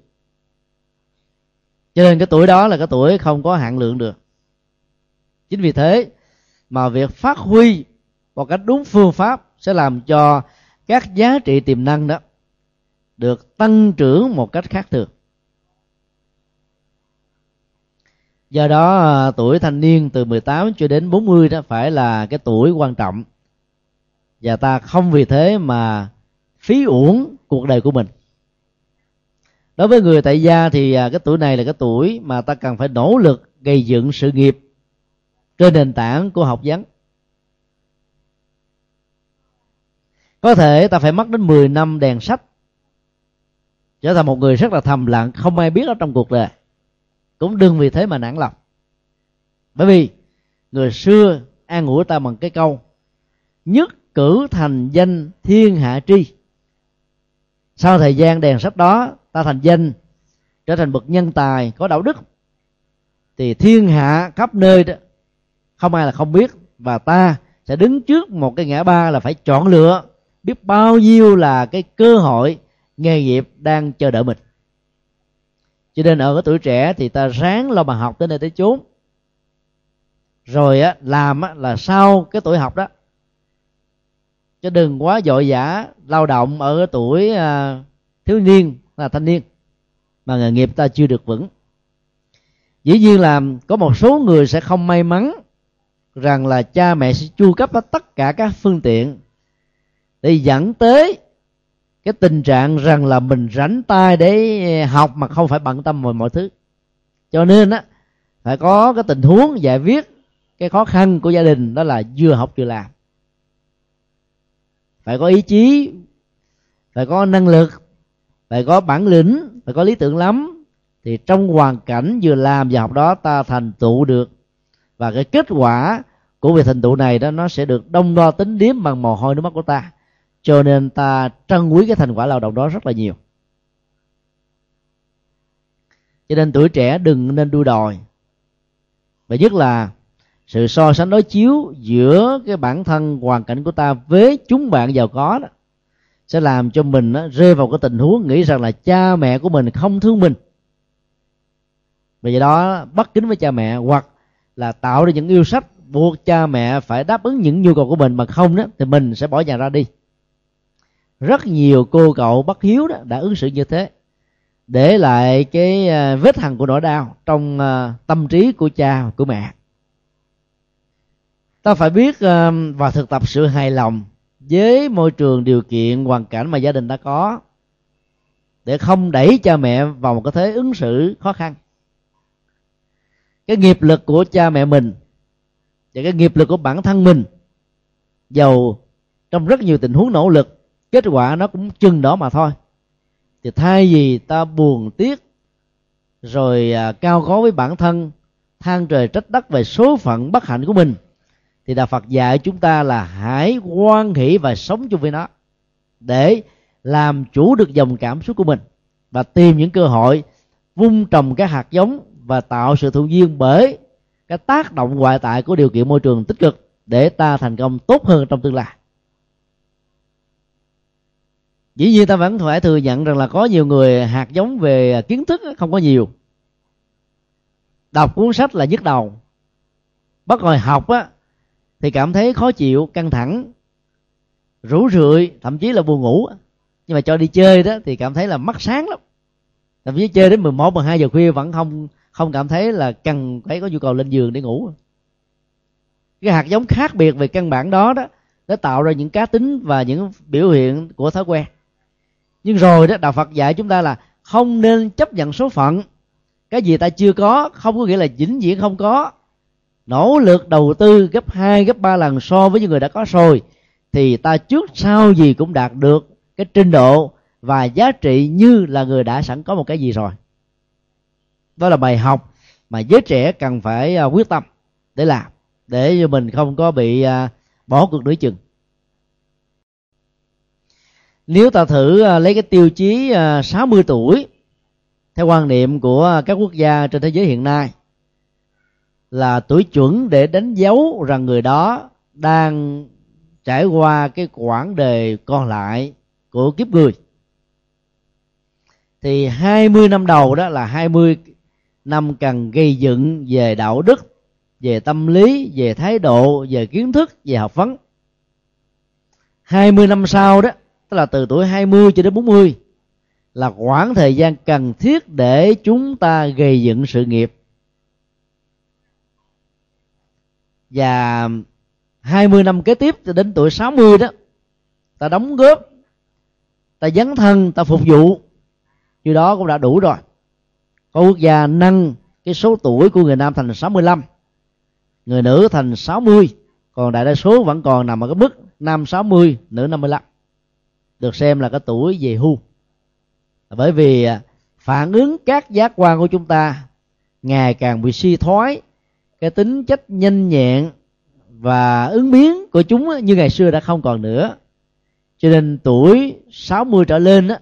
Cho nên cái tuổi đó là cái tuổi không có hạn lượng được. Chính vì thế mà việc phát huy một cách đúng phương pháp sẽ làm cho các giá trị tiềm năng đó được tăng trưởng một cách khác thường. Do đó ờ, tuổi thanh niên từ 18 cho đến 40 đó phải là cái tuổi quan trọng. Và ta không vì thế mà phí uổng cuộc đời của mình. Đối với người tại gia thì ờ, cái tuổi này là cái tuổi mà ta cần phải nỗ lực gây dựng sự nghiệp trên nền tảng của học vấn. Có thể ta phải mất đến 10 năm đèn sách, trở thành một người rất là thầm lặng, không ai biết ở trong cuộc đời cũng đừng vì thế mà nản lòng. Bởi vì người xưa an ủi ta bằng cái câu, nhất cử thành danh thiên hạ tri. Sau thời gian đèn sách đó, ta thành danh, trở thành bậc nhân tài có đạo đức, thì thiên hạ khắp nơi đó, không ai là không biết, và ta sẽ đứng trước một cái ngã ba là phải chọn lựa biết bao nhiêu là cái cơ hội, nghề nghiệp đang chờ đợi mình cho nên ở cái tuổi trẻ thì ta ráng lo mà học tới nơi tới chốn. Rồi á làm á là sau cái tuổi học đó chứ đừng quá dội dã lao động ở cái tuổi à, thiếu niên là thanh niên mà nghề nghiệp ta chưa được vững. Dĩ nhiên là có một số người sẽ không may mắn rằng là cha mẹ sẽ chu cấp tất cả các phương tiện để dẫn tới cái tình trạng rằng là mình rảnh tay để học mà không phải bận tâm vào mọi thứ. Cho nên á, phải có cái tình huống giải quyết cái khó khăn của gia đình, đó là vừa học vừa làm. Phải có ý chí, phải có năng lực, phải có bản lĩnh, phải có lý tưởng lắm, thì trong hoàn cảnh vừa làm và học đó ta thành tựu được. Và cái kết quả của việc thành tựu này đó, nó sẽ được đông đo tính điếm bằng mồ hôi nước mắt của ta cho nên ta trân quý cái thành quả lao động đó rất là nhiều. Cho nên tuổi trẻ đừng nên đua đòi. Và nhất là sự so sánh đối chiếu giữa cái bản thân hoàn cảnh của ta với chúng bạn giàu có đó sẽ làm cho mình đó, rơi vào cái tình huống nghĩ rằng là cha mẹ của mình không thương mình. Vì vậy đó bất kính với cha mẹ hoặc là tạo ra những yêu sách buộc cha mẹ phải đáp ứng những nhu cầu của mình mà không đó thì mình sẽ bỏ nhà ra đi rất nhiều cô cậu bất hiếu đó đã ứng xử như thế. Để lại cái à, vết hằn của nỗi đau trong à, tâm trí của cha, của mẹ. Ta phải biết à, và thực tập sự hài lòng với môi trường điều kiện, hoàn cảnh mà gia đình đã có, để không đẩy cha mẹ vào một cái thế ứng xử khó khăn. Cái nghiệp lực của cha mẹ mình và cái nghiệp lực của bản thân mình giàu trong rất nhiều tình huống nỗ lực kết quả nó cũng chừng đó mà thôi. Thì thay vì ta buồn tiếc rồi à, cao khó với bản thân than trời trách đất về số phận bất hạnh của mình thì đạo Phật dạy chúng ta là hãy quan hỷ và sống chung với nó để làm chủ được dòng cảm xúc của mình và tìm những cơ hội vun trồng các hạt giống và tạo sự thụ duyên bởi cái tác động ngoại tại của điều kiện môi trường tích cực để ta thành công tốt hơn trong tương lai dĩ nhiên ta vẫn phải thừa nhận rằng là có nhiều người hạt giống về kiến thức không có nhiều. Đọc cuốn sách là nhức đầu. Bắt ngồi học á thì cảm thấy khó chịu căng thẳng rủ rượi thậm chí là buồn ngủ. Nhưng mà cho đi chơi đó thì cảm thấy là mắt sáng lắm. Thậm chí chơi đến 11, 12 giờ khuya vẫn không không cảm thấy là cần phải có nhu cầu lên giường để ngủ. Cái hạt giống khác biệt về căn bản đó đó nó tạo ra những cá tính và những biểu hiện của thói quen nhưng rồi đó đạo phật dạy chúng ta là không nên chấp nhận số phận. Cái gì ta chưa có không có nghĩa là vĩnh viễn không có. Nỗ lực đầu tư gấp 2, gấp 3 lần so với những người đã có rồi thì ta trước sau gì cũng đạt được cái trình độ và giá trị như là người đã sẵn có một cái gì rồi. Đó là bài học mà giới trẻ cần phải à, quyết tâm để làm để cho mình không có bị à, bỏ cuộc nửa chừng nếu ta thử à, lấy cái tiêu chí à, 60 tuổi theo quan niệm của các quốc gia trên thế giới hiện nay, là tuổi chuẩn để đánh dấu rằng người đó đang trải qua cái quãng đời còn lại của kiếp người, thì 20 năm đầu đó là 20 năm cần gây dựng về đạo đức, về tâm lý, về thái độ, về kiến thức, về học vấn. 20 năm sau đó tức là từ tuổi 20 cho đến 40 là khoảng thời gian cần thiết để chúng ta gây dựng sự nghiệp. Và 20 năm kế tiếp cho đến tuổi 60 đó, ta đóng góp, ta dấn thân, ta phục vụ. Như đó cũng đã đủ rồi. Có quốc gia nâng cái số tuổi của người nam thành 65 người nữ thành 60 còn đại đa số vẫn còn nằm ở cái mức nam 60 nữ 55 được xem là cái tuổi về hưu. Bởi vì à, phản ứng các giác quan của chúng ta ngày càng bị suy thoái cái tính chất nhanh nhẹn và ứng biến của chúng như ngày xưa đã không còn nữa. Cho nên tuổi 60 trở lên đó,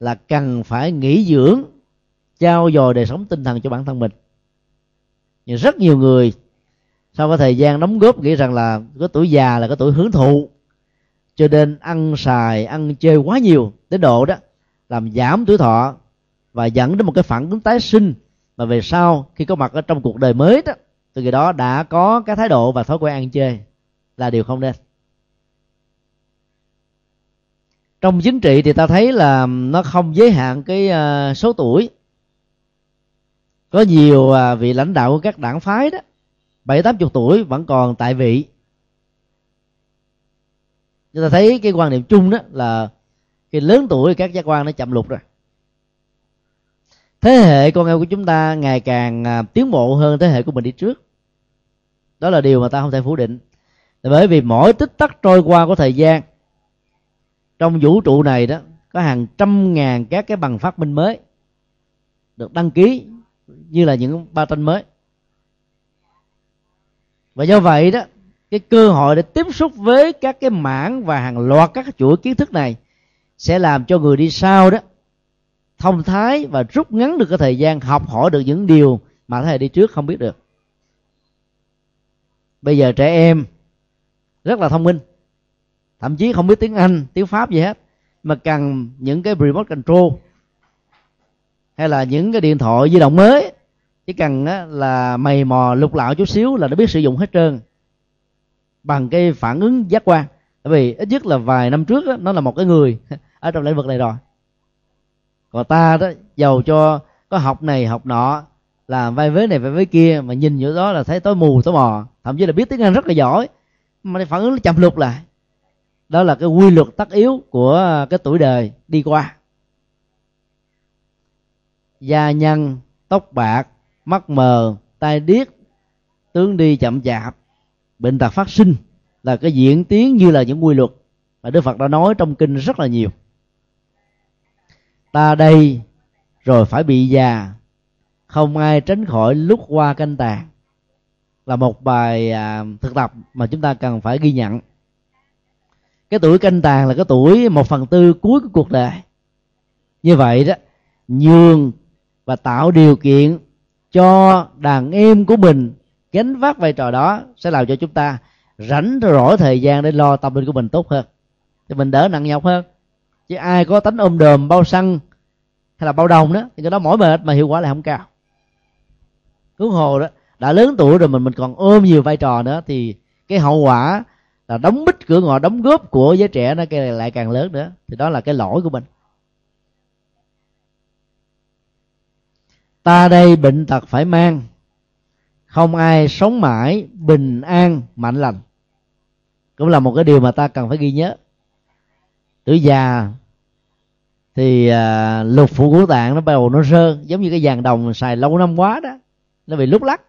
là cần phải nghỉ dưỡng trao dồi đời sống tinh thần cho bản thân mình. Nhưng rất nhiều người sau cái thời gian đóng góp nghĩ rằng là cái tuổi già là cái tuổi hưởng thụ cho nên ăn xài, ăn chơi quá nhiều đến độ đó, làm giảm tuổi thọ và dẫn đến một cái phản ứng tái sinh. Mà về sau, khi có mặt ở trong cuộc đời mới đó từ khi đó đã có cái thái độ và thói quen ăn chơi là điều không nên. Trong chính trị thì ta thấy là nó không giới hạn cái ờ, số tuổi. Có nhiều à, vị lãnh đạo của các đảng phái đó, bảy tám chục tuổi vẫn còn tại vị chúng ta thấy cái quan niệm chung đó là khi lớn tuổi các giác quan nó chậm lụt rồi. Thế hệ con em của chúng ta ngày càng à, tiến bộ hơn thế hệ của mình đi trước. Đó là điều mà ta không thể phủ định. Là bởi vì mỗi tích tắc trôi qua của thời gian, trong vũ trụ này đó, có hàng trăm ngàn các cái bằng phát minh mới được đăng ký như là những ba tranh mới. Và do vậy đó cái cơ hội để tiếp xúc với các cái mảng và hàng loạt các chuỗi kiến thức này sẽ làm cho người đi sau đó thông thái và rút ngắn được cái thời gian học hỏi được những điều mà thế hệ đi trước không biết được. Bây giờ trẻ em rất là thông minh, thậm chí không biết tiếng anh, tiếng pháp gì hết, mà cần những cái remote control hay là những cái điện thoại di động mới, chỉ cần là mày mò lục lạo chút xíu là nó biết sử dụng hết trơn bằng cái phản ứng giác quan. Bởi vì ít nhất là vài năm trước đó, nó là một cái người ở trong lĩnh vực này rồi. Còn ta đó giàu cho có học này học nọ làm vai vế này vai vế kia mà nhìn chỗ đó là thấy tối mù tối mò. Thậm chí là biết tiếng anh rất là giỏi mà phản ứng nó chậm lục lại. Đó là cái quy luật tất yếu của cái tuổi đời đi qua. Da nhăn tóc bạc mắt mờ tai điếc tướng đi chậm chạp bệnh tật phát sinh là cái diễn tiến như là những quy luật mà đức phật đã nói trong kinh rất là nhiều. Ta đây rồi phải bị già không ai tránh khỏi lúc qua canh tàn là một bài à, thực tập mà chúng ta cần phải ghi nhận. Cái tuổi canh tàn là cái tuổi một phần tư cuối của cuộc đời. Như vậy đó nhường và tạo điều kiện cho đàn em của mình gánh vác vai trò đó sẽ làm cho chúng ta rảnh rỗi thời gian để lo tâm linh của mình tốt hơn. Thì mình đỡ nặng nhọc hơn. Chứ ai có tánh ôm đờm bao xăng hay là bao đồng đó, thì cái đó mỏi mệt mà hiệu quả lại không cao. Huống hồ đó, đã lớn tuổi rồi mình mình còn ôm nhiều vai trò nữa, thì cái hậu quả là đóng bít cửa ngõ, đóng góp của giới trẻ nó lại càng lớn nữa. Thì đó là cái lỗi của mình. Ta đây bệnh tật phải mang không ai sống mãi bình an mạnh lành. Cũng là một cái điều mà ta cần phải ghi nhớ. Tuổi già thì à, lục phủ ngũ tạng nó bắt đầu nó rơ giống như cái vàng đồng xài lâu năm quá đó. Nó bị lúc lắc.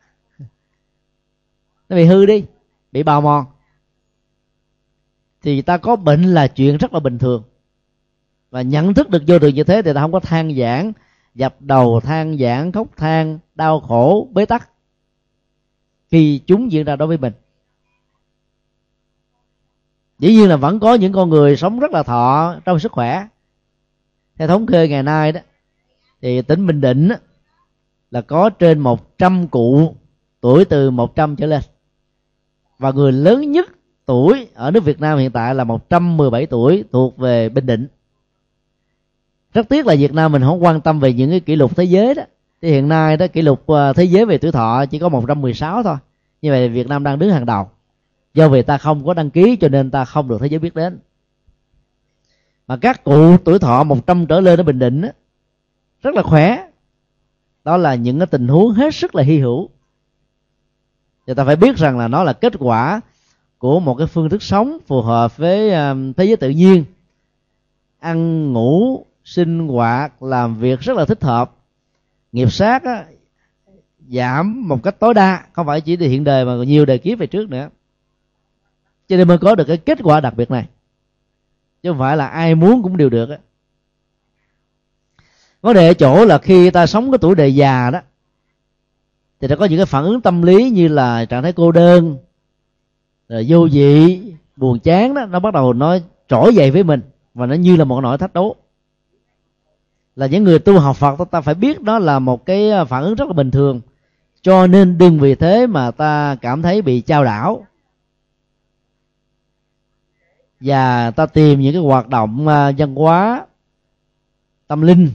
Nó bị hư đi bị bào mòn. Thì ta có bệnh là chuyện rất là bình thường. Và nhận thức được vô thường như thế thì ta không có than giảng dập đầu than giảng khóc than đau khổ bế tắc khi chúng diễn ra đối với mình. Dĩ nhiên là vẫn có những con người sống rất là thọ trong sức khỏe. Theo thống kê ngày nay đó thì tỉnh bình định đó, là có trên 100 cụ tuổi từ 100 trở lên. Và người lớn nhất tuổi ở nước Việt Nam hiện tại là 117 tuổi thuộc về Bình Định. Rất tiếc là Việt Nam mình không quan tâm về những cái kỷ lục thế giới đó thì hiện nay đó kỷ lục ờ, thế giới về tuổi thọ chỉ có 116 thôi. Như vậy Việt Nam đang đứng hàng đầu. Do vì ta không có đăng ký cho nên ta không được thế giới biết đến. Mà các cụ tuổi thọ 100 trở lên ở Bình Định đó, rất là khỏe. Đó là những cái tình huống hết sức là hy hữu. Thì ta phải biết rằng là nó là kết quả của một cái phương thức sống phù hợp với ờ, thế giới tự nhiên. Ăn ngủ sinh hoạt làm việc rất là thích hợp nghiệp sát á, giảm một cách tối đa không phải chỉ từ hiện đời mà còn nhiều đời kiếp về trước nữa. Cho nên mới có được cái kết quả đặc biệt này. Chứ không phải là ai muốn cũng đều được á. Vấn đề ở chỗ là khi ta sống cái tuổi đời già đó thì nó có những cái phản ứng tâm lý như là trạng thái cô đơn rồi vô vị buồn chán đó nó bắt đầu nó trỗi dậy với mình và nó như là một nỗi thách đố là những người tu học Phật, ta phải biết đó là một cái à, phản ứng rất là bình thường. Cho nên đừng vì thế mà ta cảm thấy bị trao đảo. Và ta tìm những cái hoạt động à, văn hóa, tâm linh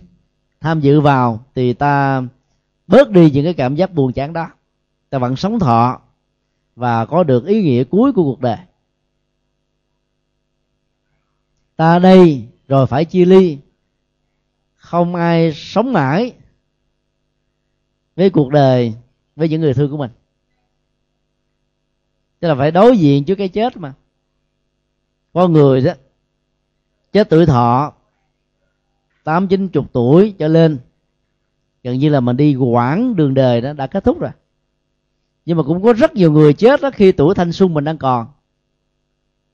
tham dự vào thì ta bớt đi những cái cảm giác buồn chán đó. Ta vẫn sống thọ và có được ý nghĩa cuối của cuộc đời. Ta đây rồi phải chia ly không ai sống mãi với cuộc đời, với những người thương của mình. Tức là phải đối diện trước cái chết mà. Con người đó, chết tuổi thọ, tám, chín, chục tuổi trở lên, gần như là mình đi quãng đường đời đó đã kết thúc rồi. Nhưng mà cũng có rất nhiều người chết đó khi tuổi thanh xuân mình đang còn.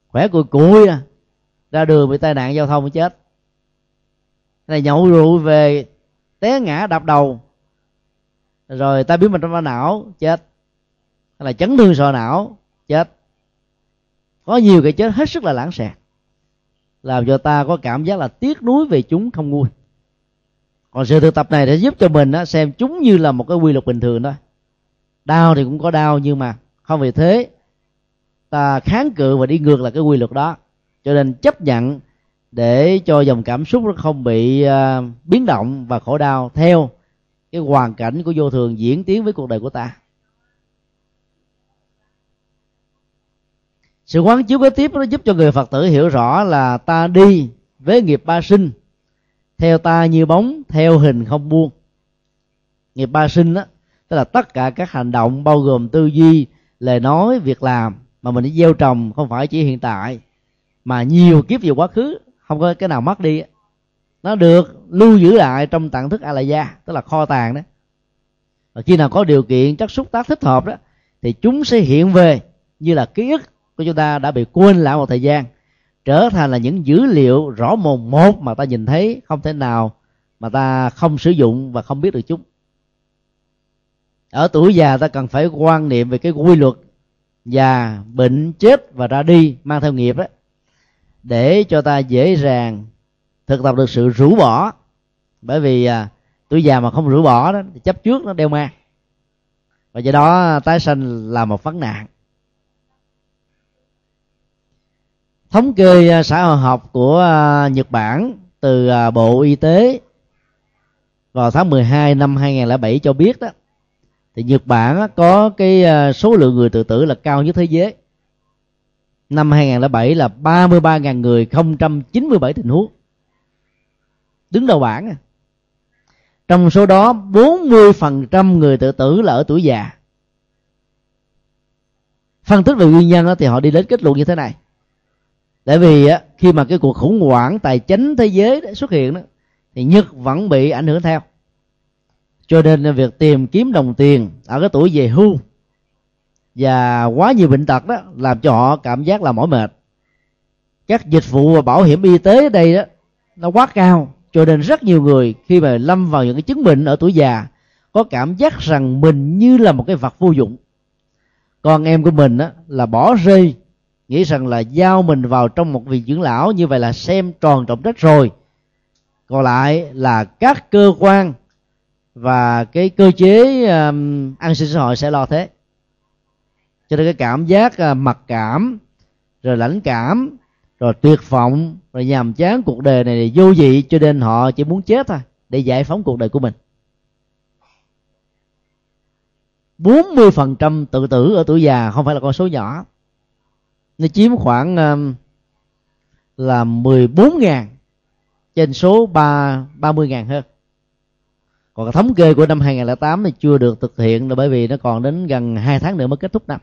Khỏe cùi cùi à ra đường bị tai nạn giao thông chết là nhậu rượu về té ngã đập đầu. Rồi ta biết mình trong não chết. Hay là chấn thương sọ não chết. Có nhiều cái chết hết sức là lãng xẹt. Làm cho ta có cảm giác là tiếc nuối về chúng không nguôi. Còn sự thực tập này để giúp cho mình á, xem chúng như là một cái quy luật bình thường thôi. Đau thì cũng có đau nhưng mà không vì thế ta kháng cự và đi ngược lại cái quy luật đó. Cho nên chấp nhận để cho dòng cảm xúc nó không bị uh, biến động và khổ đau theo cái hoàn cảnh của vô thường diễn tiến với cuộc đời của ta. Sự quán chiếu kế tiếp nó giúp cho người phật tử hiểu rõ là ta đi với nghiệp ba sinh theo ta như bóng theo hình không buông. Nghiệp ba sinh đó tức là tất cả các hành động bao gồm tư duy lời nói việc làm mà mình đi gieo trồng không phải chỉ hiện tại mà nhiều kiếp về quá khứ không có cái nào mất đi nó được lưu giữ lại trong tạng thức a la gia tức là kho tàng đó. Và khi nào có điều kiện, chất xúc tác thích hợp đó, thì chúng sẽ hiện về như là ký ức của chúng ta đã bị quên lại một thời gian, trở thành là những dữ liệu rõ mồn một mà ta nhìn thấy, không thể nào mà ta không sử dụng và không biết được chúng. Ở tuổi già, ta cần phải quan niệm về cái quy luật già, bệnh, chết và ra đi, mang theo nghiệp đó để cho ta dễ dàng thực tập được sự rũ bỏ. Bởi vì à, tuổi già mà không rũ bỏ đó thì chấp trước nó đeo mang. Và do đó tái sanh là một vấn nạn. Thống kê à, xã hội học của à, Nhật Bản từ à, Bộ Y tế vào tháng 12 năm 2007 cho biết đó thì Nhật Bản có cái số lượng người tự tử là cao nhất thế giới năm 2007 là 33.000 người 097 tình huống. Đứng đầu bảng à. trong số đó 40% người tự tử là ở tuổi già. Phân tích về nguyên nhân thì họ đi đến kết luận như thế này. Tại vì khi mà cái cuộc khủng hoảng tài chính thế giới xuất hiện đó, thì nhật vẫn bị ảnh hưởng theo. Cho nên việc tìm kiếm đồng tiền ở cái tuổi về hưu và quá nhiều bệnh tật đó làm cho họ cảm giác là mỏi mệt. Các dịch vụ và bảo hiểm y tế ở đây đó nó quá cao cho nên rất nhiều người khi mà lâm vào những cái chứng bệnh ở tuổi già có cảm giác rằng mình như là một cái vật vô dụng. Con em của mình á, là bỏ rơi nghĩ rằng là giao mình vào trong một vị dưỡng lão như vậy là xem tròn trọng trách rồi. Còn lại là các cơ quan và cái cơ chế um, an sinh xã hội sẽ lo thế cho nên cái cảm giác à, mặc cảm rồi lãnh cảm rồi tuyệt vọng rồi nhàm chán cuộc đời này vô vị cho nên họ chỉ muốn chết thôi để giải phóng cuộc đời của mình. 40% tự tử ở tuổi già không phải là con số nhỏ. Nó chiếm khoảng à, là 14.000 trên số 3, 30.000 hơn. Còn thống kê của năm 2008 thì chưa được thực hiện là bởi vì nó còn đến gần 2 tháng nữa mới kết thúc năm.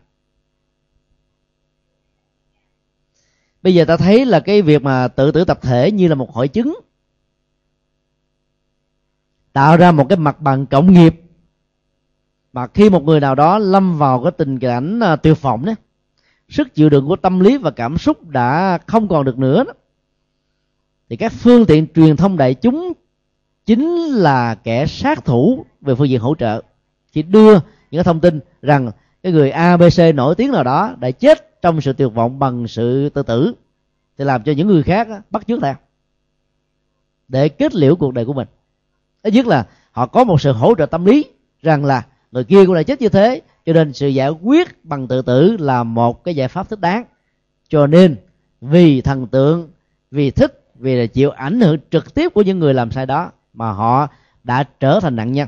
Bây giờ ta thấy là cái việc mà tự tử tập thể như là một hội chứng tạo ra một cái mặt bằng cộng nghiệp mà khi một người nào đó lâm vào cái tình cảnh à, tuyệt vọng đó, sức chịu đựng của tâm lý và cảm xúc đã không còn được nữa đó. thì các phương tiện truyền thông đại chúng chính là kẻ sát thủ về phương diện hỗ trợ chỉ đưa những thông tin rằng cái người abc nổi tiếng nào đó đã chết trong sự tuyệt vọng bằng sự tự tử, thì làm cho những người khác bắt chước theo để kết liễu cuộc đời của mình. Ít nhất là họ có một sự hỗ trợ tâm lý rằng là người kia cũng đã chết như thế, cho nên sự giải quyết bằng tự tử là một cái giải pháp thích đáng. Cho nên, vì thần tượng, vì thích vì là chịu ảnh hưởng trực tiếp của những người làm sai đó, mà họ đã trở thành nạn nhân.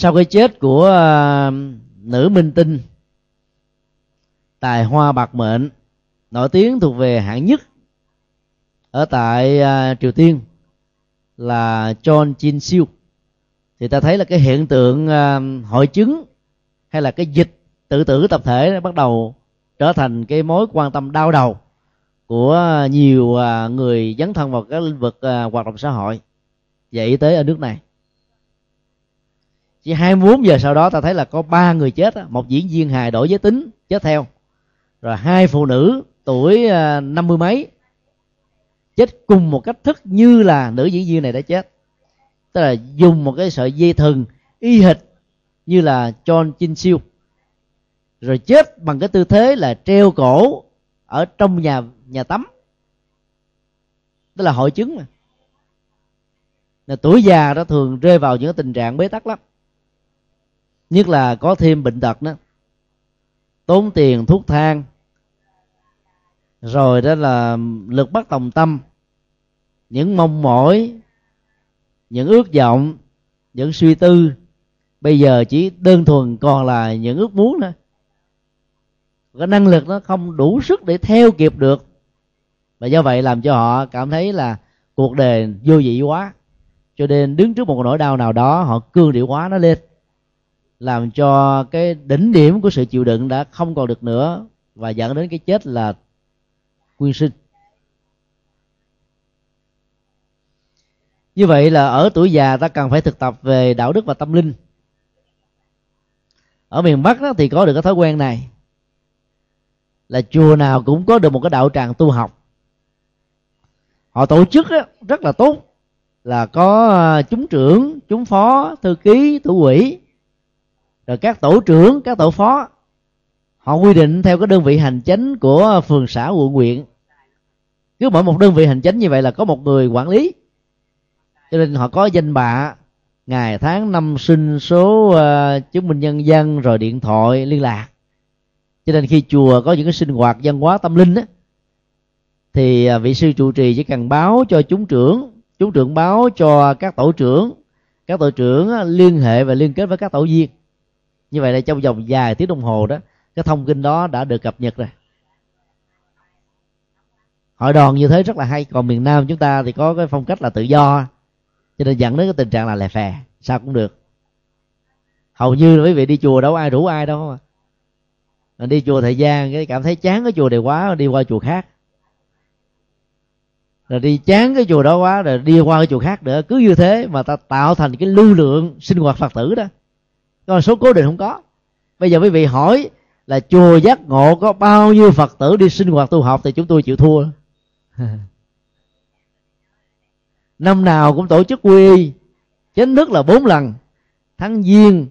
Sau cái chết của ờ, nữ minh tinh, tài hoa bạc mệnh, nổi tiếng thuộc về hạng nhất ở tại ờ, triều tiên là John Jin Siêu. Thì ta thấy là cái hiện tượng ờ, hội chứng hay là cái dịch tự tử tập thể bắt đầu trở thành cái mối quan tâm đau đầu của nhiều người dấn thân vào các lĩnh vực hoạt động xã hội và y tế ở nước này chỉ 24 giờ sau đó ta thấy là có ba người chết một diễn viên hài đổi giới tính, chết theo. Rồi hai phụ nữ tuổi à, năm mươi mấy, chết cùng một cách thức như là nữ diễn viên này đã chết. Tức là dùng một cái sợi dây thừng y hệt như là John Chin Siêu rồi chết bằng cái tư thế là treo cổ ở trong nhà nhà tắm. Tức là hội chứng mà. Là tuổi già đó thường rơi vào những tình trạng bế tắc lắm nhất là có thêm bệnh tật đó. Tốn tiền thuốc thang. Rồi đó là lực bất tòng tâm. Những mong mỏi, những ước vọng, những suy tư. Bây giờ chỉ đơn thuần còn là những ước muốn thôi. Cái năng lực nó không đủ sức để theo kịp được. Và do vậy làm cho họ cảm thấy là cuộc đời vô vị quá. Cho nên đứng trước một nỗi đau nào đó, họ cương điệu hóa nó lên làm cho cái đỉnh điểm của sự chịu đựng đã không còn được nữa và dẫn đến cái chết là quyên sinh. Như vậy là ở tuổi già ta cần phải thực tập về đạo đức và tâm linh. Ở miền bắc đó, thì có được cái thói quen này. Là chùa nào cũng có được một cái đạo tràng tu học. Họ tổ chức đó, rất là tốt. Là có à, chúng trưởng chúng phó thư ký thủ quỹ rồi các tổ trưởng các tổ phó họ quy định theo cái đơn vị hành chính của phường xã quận huyện. Cứ mỗi một đơn vị hành chính như vậy là có một người quản lý. Cho nên họ có danh bạ ngày tháng năm sinh số uh, chứng minh nhân dân rồi điện thoại liên lạc. Cho nên khi chùa có những cái sinh hoạt văn hóa tâm linh á thì à, vị sư trụ trì chỉ cần báo cho chúng trưởng chúng trưởng báo cho các tổ trưởng. Các tổ trưởng liên hệ và liên kết với các tổ viên như vậy là trong vòng vài tiếng đồng hồ đó, cái thông tin đó đã được cập nhật rồi. Hội đoàn như thế rất là hay, còn miền nam chúng ta thì có cái phong cách là tự do, cho nên dẫn đến cái tình trạng là lè phè, sao cũng được. Hầu như quý vị đi chùa đâu ai rủ ai đâu. Mà đi chùa thời gian, cái cảm thấy chán cái chùa này quá, đi qua chùa khác. Rồi đi chán cái chùa đó quá, rồi đi qua cái chùa khác nữa. Cứ như thế mà ta tạo thành cái lưu lượng sinh hoạt phật tử đó con số cố định không có. Bây giờ quý vị hỏi là chùa giác ngộ có bao nhiêu phật tử đi sinh hoạt tu học thì chúng tôi chịu thua. Năm nào cũng tổ chức quy chính thức là bốn lần. Tháng giêng,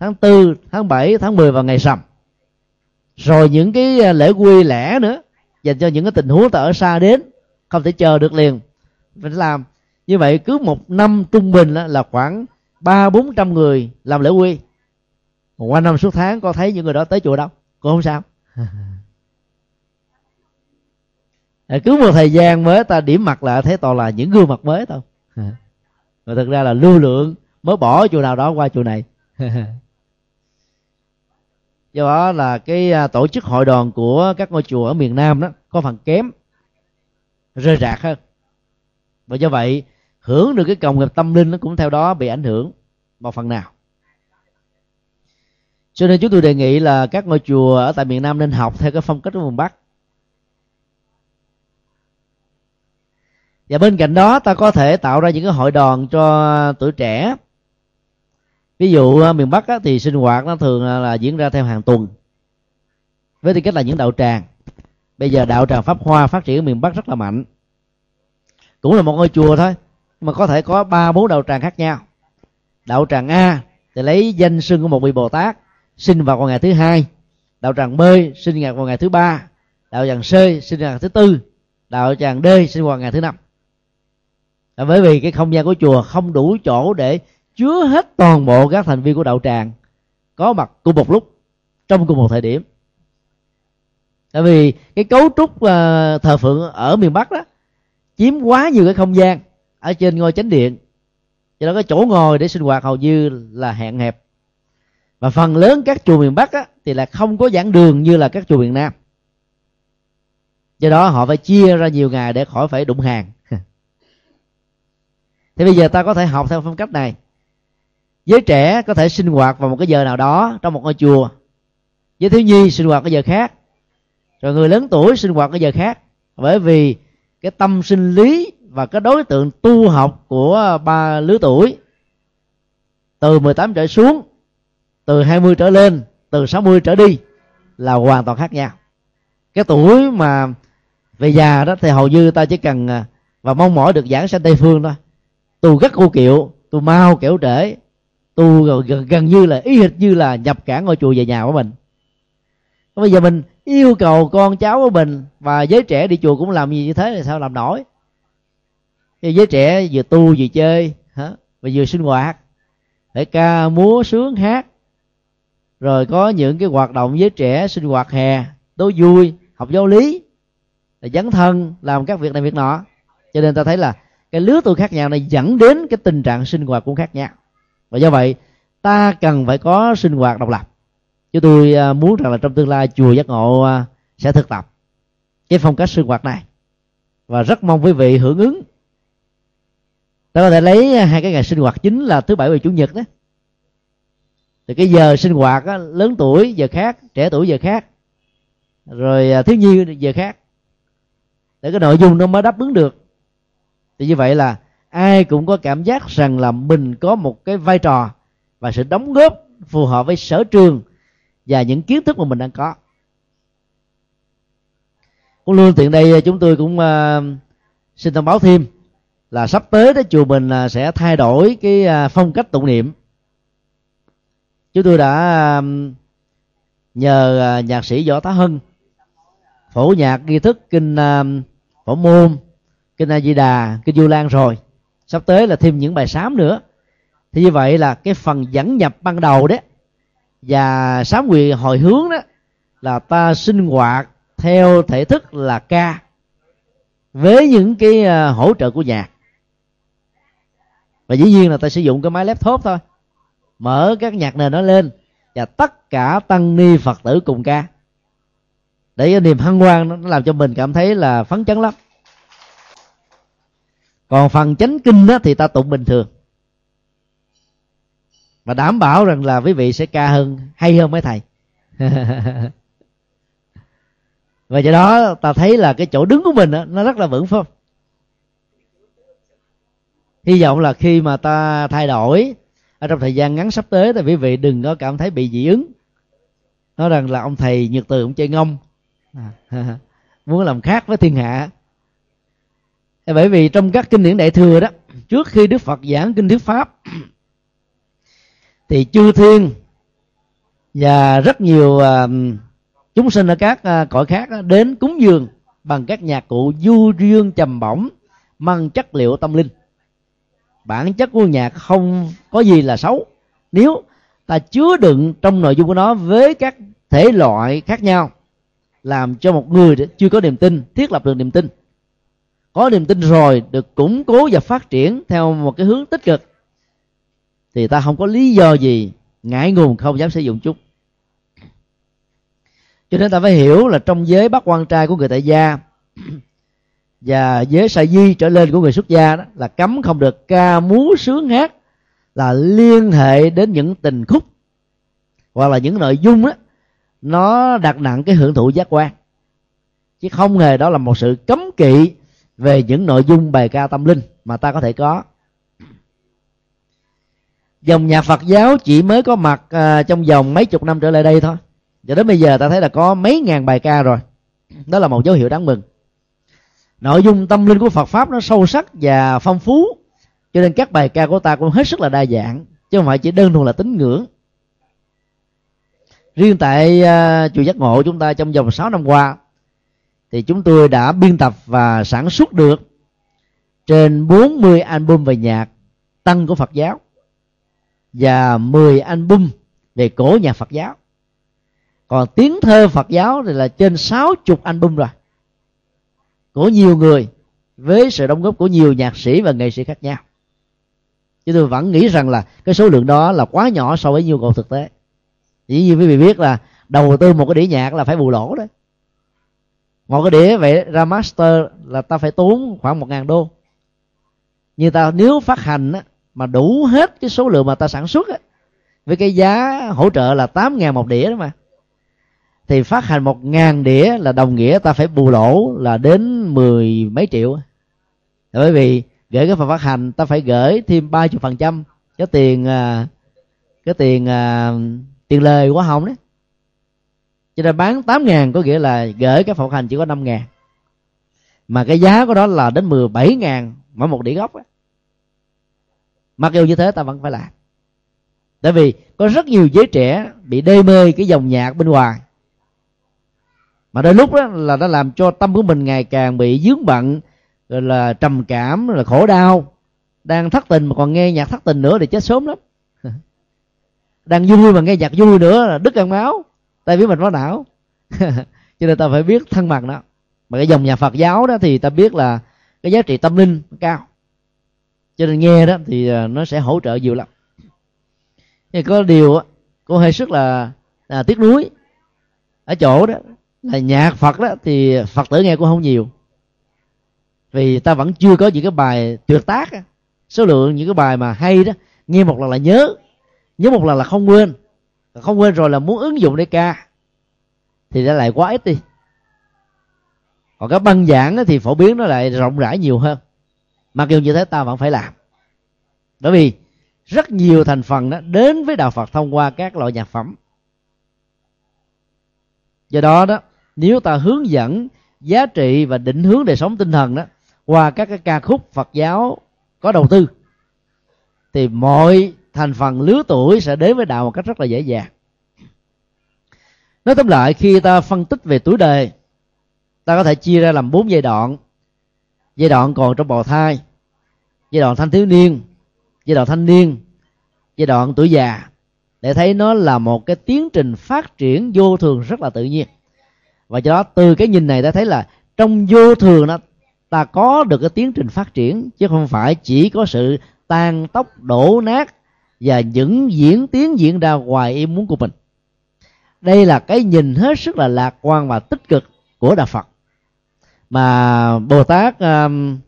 tháng tư, tháng bảy, tháng 10 và ngày sầm. Rồi những cái à, lễ quy lẻ nữa, dành cho những cái tình huống ta ở xa đến, không thể chờ được liền. Phải làm. Như vậy cứ một năm trung bình là khoảng ba bốn trăm người làm lễ quy qua năm suốt tháng có thấy những người đó tới chùa đâu? Cũng không sao. Cứ một thời gian mới ta điểm mặt lại thấy toàn là những gương mặt mới thôi. Mà thực ra là lưu lượng mới bỏ chùa nào đó qua chùa này. Do đó là cái à, tổ chức hội đoàn của các ngôi chùa ở miền nam đó có phần kém rơi rạc hơn. Và do vậy hưởng được cái cộng nghiệp tâm linh nó cũng theo đó bị ảnh hưởng một phần nào cho nên chúng tôi đề nghị là các ngôi chùa ở tại miền nam nên học theo cái phong cách của miền bắc. Và bên cạnh đó ta có thể tạo ra những cái hội đoàn cho tuổi trẻ. Ví dụ ờ, miền bắc á, thì sinh hoạt nó thường là diễn ra theo hàng tuần với tư cách là những đạo tràng. Bây giờ đạo tràng pháp hoa phát triển ở miền bắc rất là mạnh. Cũng là một ngôi chùa thôi mà có thể có ba bốn đạo tràng khác nhau. Đạo tràng a thì lấy danh sưng của một vị bồ tát sinh vào ngày thứ hai. Đạo tràng b sinh vào ngày thứ ba. Đạo tràng c sinh vào ngày thứ tư. Đạo tràng d sinh vào ngày thứ năm. À, bởi vì cái không gian của chùa không đủ chỗ để chứa hết toàn bộ các thành viên của đạo tràng có mặt cùng một lúc trong cùng một thời điểm. Tại vì cái cấu trúc uh, thờ phượng ở miền bắc đó chiếm quá nhiều cái không gian ở trên ngôi chánh điện. Cho nên cái chỗ ngồi để sinh hoạt hầu như là hạn hẹp và phần lớn các chùa miền bắc á, thì là không có giảng đường như là các chùa miền nam. Do đó họ phải chia ra nhiều ngày để khỏi phải đụng hàng. Thì bây giờ ta có thể học theo phong cách này. Giới trẻ có thể sinh hoạt vào một cái giờ nào đó trong một ngôi chùa. Giới thiếu nhi sinh hoạt cái giờ khác. Rồi người lớn tuổi sinh hoạt cái giờ khác. Bởi vì cái tâm sinh lý và cái đối tượng tu học của ba lứa tuổi từ 18 trở xuống từ 20 trở lên từ 60 trở đi là hoàn toàn khác nhau. Cái tuổi mà về già đó thì hầu như ta chỉ cần à, và mong mỏi được giảng sang tây phương thôi. Tu rất cô kiệu tu mau kiểu trễ tu gần, gần như là ý hệt như là nhập cả ngôi chùa về nhà của mình. Bây giờ mình yêu cầu con cháu của mình và giới trẻ đi chùa cũng làm gì như thế thì sao làm nổi? Thì giới trẻ vừa tu vừa chơi hả? Và vừa sinh hoạt phải ca múa sướng hát rồi có những cái hoạt động với trẻ sinh hoạt hè tố vui, học giáo lý, là dấn thân làm các việc này việc nọ. Cho nên ta thấy là cái lứa tuổi khác nhau này dẫn đến cái tình trạng sinh hoạt cũng khác nhau. Và do vậy, ta cần phải có sinh hoạt độc lập. Chứ tôi à, muốn rằng là trong tương lai chùa giác ngộ à, sẽ thực tập cái phong cách sinh hoạt này. Và rất mong quý vị hưởng ứng. Ta có thể lấy à, hai cái ngày sinh hoạt chính là thứ bảy và chủ nhật đó thì cái giờ sinh hoạt á, lớn tuổi giờ khác trẻ tuổi giờ khác. Rồi à, thiếu nhi giờ khác. Để cái nội dung nó mới đáp ứng được. Thì như vậy là ai cũng có cảm giác rằng là mình có một cái vai trò và sự đóng góp phù hợp với sở trường và những kiến thức mà mình đang có. Cũng luôn tiện đây à, chúng tôi cũng uh, xin thông báo thêm là sắp tới đó chùa mình uh, sẽ thay đổi cái uh, phong cách tụng niệm chúng tôi đã um, nhờ à, nhạc sĩ võ tá hưng phổ nhạc nghi thức kinh um, phổ môn, kinh a di đà, kinh du lan rồi. Sắp tới là thêm những bài sám nữa. Thì như vậy là cái phần dẫn nhập ban đầu đấy và sám nguyện hồi hướng đó là ta sinh hoạt theo thể thức là ca với những cái à, hỗ trợ của nhạc. Và dĩ nhiên là ta sử dụng cái máy laptop thôi mở các nhạc nền nó lên và tất cả tăng ni phật tử cùng ca. Để cái niềm hân hoan nó làm cho mình cảm thấy là phấn chấn lắm. Còn phần chánh kinh đó thì ta tụng bình thường. Và đảm bảo rằng là quý vị sẽ ca hơn hay hơn mấy thầy. Và do đó ta thấy là cái chỗ đứng của mình đó, nó rất là vững phong hy vọng là khi mà ta thay đổi ở trong thời gian ngắn sắp tới thì quý vị đừng có cảm thấy bị dị ứng. Nói rằng là ông thầy nhật từ ông chơi ngông. À, muốn làm khác với thiên hạ. Bởi vì trong các kinh điển đại thừa đó trước khi đức phật giảng kinh thuyết pháp thì chư thiên và rất nhiều uh, chúng sinh ở các uh, cõi khác đến cúng dường bằng các nhạc cụ du dương trầm bổng mang chất liệu tâm linh bản chất của nhạc không có gì là xấu. Nếu ta chứa đựng trong nội dung của nó với các thể loại khác nhau, làm cho một người chưa có niềm tin, thiết lập được niềm tin, có niềm tin rồi được củng cố và phát triển theo một cái hướng tích cực, thì ta không có lý do gì ngại ngùng không dám sử dụng chúng. Cho nên ta phải hiểu là trong giới bắt quan trai của người tại gia và giới sa di trở lên của người xuất gia đó là cấm không được. Ca múa sướng hát là liên hệ đến những tình khúc hoặc là những nội dung đó nó đặt nặng cái hưởng thụ giác quan. Chứ không hề đó là một sự cấm kỵ về những nội dung bài ca tâm linh mà ta có thể có. Dòng nhạc Phật giáo chỉ mới có mặt à, trong vòng mấy chục năm trở lại đây thôi. Cho đến bây giờ ta thấy là có mấy ngàn bài ca rồi. Đó là một dấu hiệu đáng mừng nội dung tâm linh của Phật pháp nó sâu sắc và phong phú. Cho nên các bài ca của ta cũng hết sức là đa dạng chứ không phải chỉ đơn thuần là tín ngưỡng. Riêng tại uh, chùa giác ngộ chúng ta trong vòng 6 năm qua thì chúng tôi đã biên tập và sản xuất được trên 40 album về nhạc tăng của Phật giáo và 10 album về cổ nhạc Phật giáo. Còn tiếng thơ Phật giáo thì là trên 60 album rồi của nhiều người với sự đóng góp của nhiều nhạc sĩ và nghệ sĩ khác nhau. Chứ tôi vẫn nghĩ rằng là cái số lượng đó là quá nhỏ so với nhu cầu thực tế. Chỉ như quý vị biết là đầu tư một cái đĩa nhạc là phải bù lỗ đấy một cái đĩa vậy ra master là ta phải tốn khoảng một ngàn đô. Như ta nếu phát hành á, mà đủ hết cái số lượng mà ta sản xuất á, với cái giá hỗ trợ là tám ngàn một đĩa đó mà thì phát hành một ngàn đĩa là đồng nghĩa ta phải bù lỗ là đến mười mấy triệu. Bởi vì gửi cái phần phát hành ta phải gửi thêm ba chục phần trăm. Cái tiền à, cái tiền à, tiền lời của hồng đấy. Cho nên bán tám ngàn có nghĩa là gửi cái phần phát hành chỉ có năm ngàn. Mà cái giá của đó là đến mười bảy ngàn mỗi một đĩa gốc ấy. mặc dù như thế ta vẫn phải làm. Tại vì có rất nhiều giới trẻ bị đê mê cái dòng nhạc bên ngoài mà đôi lúc đó là nó làm cho tâm của mình ngày càng bị dướng bận rồi là trầm cảm rồi là khổ đau. Đang thất tình mà còn nghe nhạc thất tình nữa thì chết sớm lắm. Đang vui mà nghe nhạc vui nữa là đứt ăn máu tại vì mình có não. Cho nên ta phải biết thân mặt đó. Mà cái dòng nhà Phật giáo đó thì ta biết là cái giá trị tâm linh cao. Cho nên nghe đó thì à, nó sẽ hỗ trợ nhiều lắm. Thì có điều cô hơi sức là à, tiếc nuối ở chỗ đó là nhạc phật đó, thì phật tử nghe cũng không nhiều. Vì ta vẫn chưa có những cái bài tuyệt tác số lượng những cái bài mà hay đó, nghe một lần là nhớ. Nhớ một lần là không quên. Không quên rồi là muốn ứng dụng để ca. Thì đã lại quá ít đi. Còn cái băng giảng thì phổ biến nó lại rộng rãi nhiều hơn. Mặc dù như thế ta vẫn phải làm. Bởi vì rất nhiều thành phần đó đến với đạo phật thông qua các loại nhạc phẩm. Do đó đó nếu ta hướng dẫn giá trị và định hướng đời sống tinh thần đó, qua các cái ca khúc Phật giáo có đầu tư, thì mọi thành phần lứa tuổi sẽ đến với đạo một cách rất là dễ dàng. Nói tóm lại, khi ta phân tích về tuổi đời, ta có thể chia ra làm bốn giai đoạn. Giai đoạn còn trong bào thai, giai đoạn thanh thiếu niên, giai đoạn thanh niên, giai đoạn tuổi già, để thấy nó là một cái tiến trình phát triển vô thường rất là tự nhiên và do đó từ cái nhìn này ta thấy là trong vô thường đó ta có được cái tiến trình phát triển chứ không phải chỉ có sự tan tốc đổ nát và những diễn tiến diễn ra ngoài ý muốn của mình. Đây là cái nhìn hết sức là lạc quan và tích cực của đạo phật. Mà bồ tát um,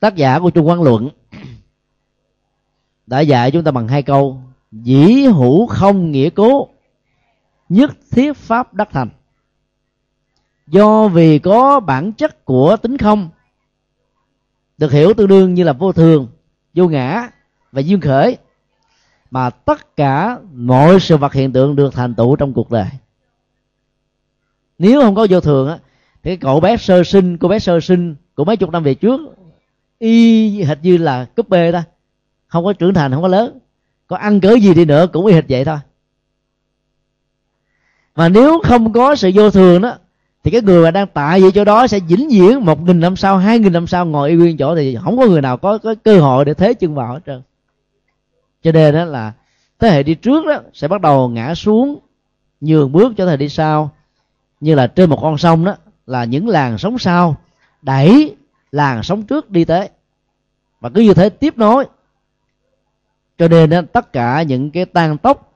tác giả của trung quan luận đã dạy chúng ta bằng hai câu dĩ hữu không nghĩa cố nhất thiết pháp đắc thành. Do vì có bản chất của tính không, được hiểu tương đương như là vô thường, vô ngã và duyên khởi, mà tất cả mọi sự vật hiện tượng được thành tựu trong cuộc đời. Nếu không có vô thường á, thì cậu bé sơ sinh, cô bé sơ sinh của mấy chục năm về trước, y hệt như là cúp bê ta. Không có trưởng thành, không có lớn. Có ăn cỡ gì đi nữa cũng y hệt vậy thôi mà nếu không có sự vô thường đó thì cái người mà đang tại vậy chỗ đó sẽ vĩnh viễn một nghìn năm sau hai nghìn năm sau ngồi y nguyên chỗ thì không có người nào có, có cơ hội để thế chân vào hết trơn. Cho nên đó là thế hệ đi trước đó sẽ bắt đầu ngã xuống nhường bước cho thế hệ đi sau. Như là trên một con sông đó là những làng sống sau đẩy làng sống trước đi tới. Và cứ như thế tiếp nối. Cho nên đó, tất cả những cái tan tốc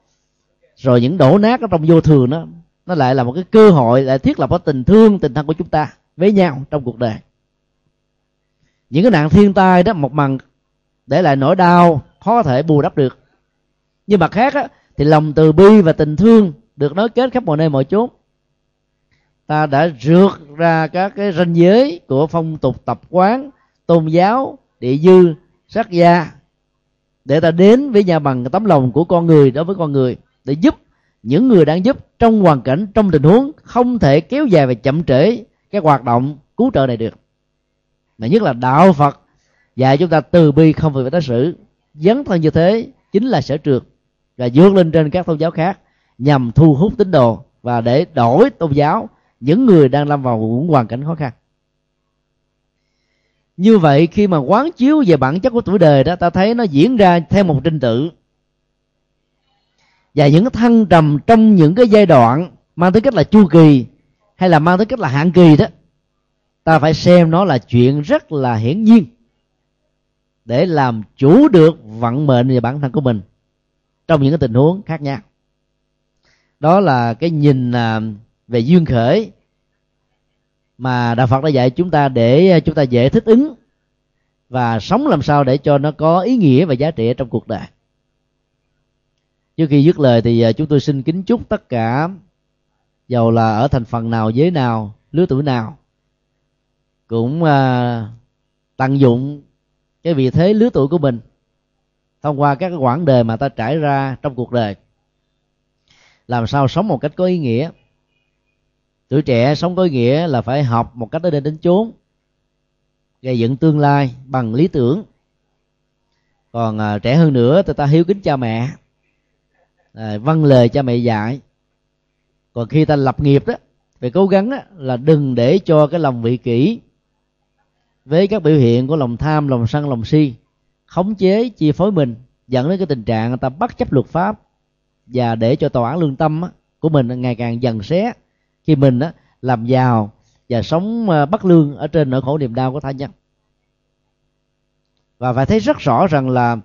rồi những đổ nát ở trong vô thường đó nó lại là một cái cơ hội để thiết lập cái tình thương tình thân của chúng ta với nhau trong cuộc đời. Những cái nạn thiên tai đó một mặt để lại nỗi đau khó có thể bù đắp được. Nhưng mặt khác á, thì lòng từ bi và tình thương được nối kết khắp mọi nơi mọi chốn. Ta đã rượt ra các cái ranh giới của phong tục tập quán tôn giáo địa dư sắc gia để ta đến với nhà bằng tấm lòng của con người đối với con người để giúp những người đang giúp trong hoàn cảnh, trong tình huống không thể kéo dài và chậm trễ cái hoạt động cứu trợ này được. Mà nhất là đạo phật dạy chúng ta từ bi không phải đối xử. Dấn thân như thế chính là sở trường. Và dước lên trên các tôn giáo khác nhằm thu hút tín đồ và để đổi tôn giáo những người đang lâm vào những hoàn cảnh khó khăn. Như vậy khi mà quán chiếu về bản chất của tuổi đời đó, ta thấy nó diễn ra theo một trình tự và những thăng trầm trong những cái giai đoạn mang tới cách là chu kỳ hay là mang tới cách là hạn kỳ đó, ta phải xem nó là chuyện rất là hiển nhiên để làm chủ được vận mệnh về bản thân của mình trong những cái tình huống khác nhau. Đó là cái nhìn à, về duyên khởi mà đạo phật đã dạy chúng ta để chúng ta dễ thích ứng và sống làm sao để cho nó có ý nghĩa và giá trị trong cuộc đời trước khi dứt lời thì à, chúng tôi xin kính chúc tất cả dầu là ở thành phần nào giới nào lứa tuổi nào. Cũng à, tận dụng cái vị thế lứa tuổi của mình thông qua các quãng đời mà ta trải ra trong cuộc đời. Làm sao sống một cách có ý nghĩa? Tuổi trẻ sống có ý nghĩa là phải học một cách đến đến chốn gây dựng tương lai bằng lý tưởng. Còn à, trẻ hơn nữa thì ta hiếu kính cha mẹ à, văn lời cha mẹ dạy. Còn khi ta lập nghiệp đó phải cố gắng đó, là đừng để cho cái lòng vị kỷ với các biểu hiện của lòng tham lòng sân lòng si khống chế chi phối mình dẫn đến cái tình trạng người ta bất chấp luật pháp và để cho tòa án lương tâm của mình ngày càng dần xé. Khi mình làm giàu và sống ờ, bất lương ở trên nỗi khổ niềm đau của tha nhân. Và phải thấy rất rõ rằng là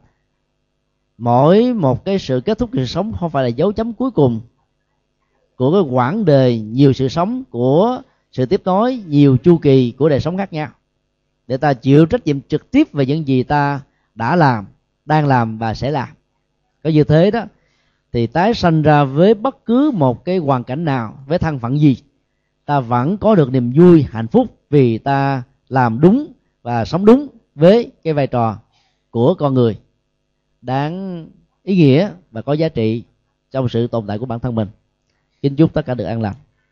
mỗi một cái sự kết thúc sự sống không phải là dấu chấm cuối cùng của cái quãng đời nhiều sự sống, của sự tiếp nối nhiều chu kỳ của đời sống khác nhau. Để ta chịu trách nhiệm trực tiếp về những gì ta đã làm, đang làm và sẽ làm. Có như thế đó, thì tái sanh ra với bất cứ một cái hoàn cảnh nào, với thân phận gì, ta vẫn có được niềm vui, hạnh phúc vì ta làm đúng và sống đúng với cái vai trò của con người đáng ý nghĩa và có giá trị trong sự tồn tại của bản thân mình. Kính chúc tất cả được an lành.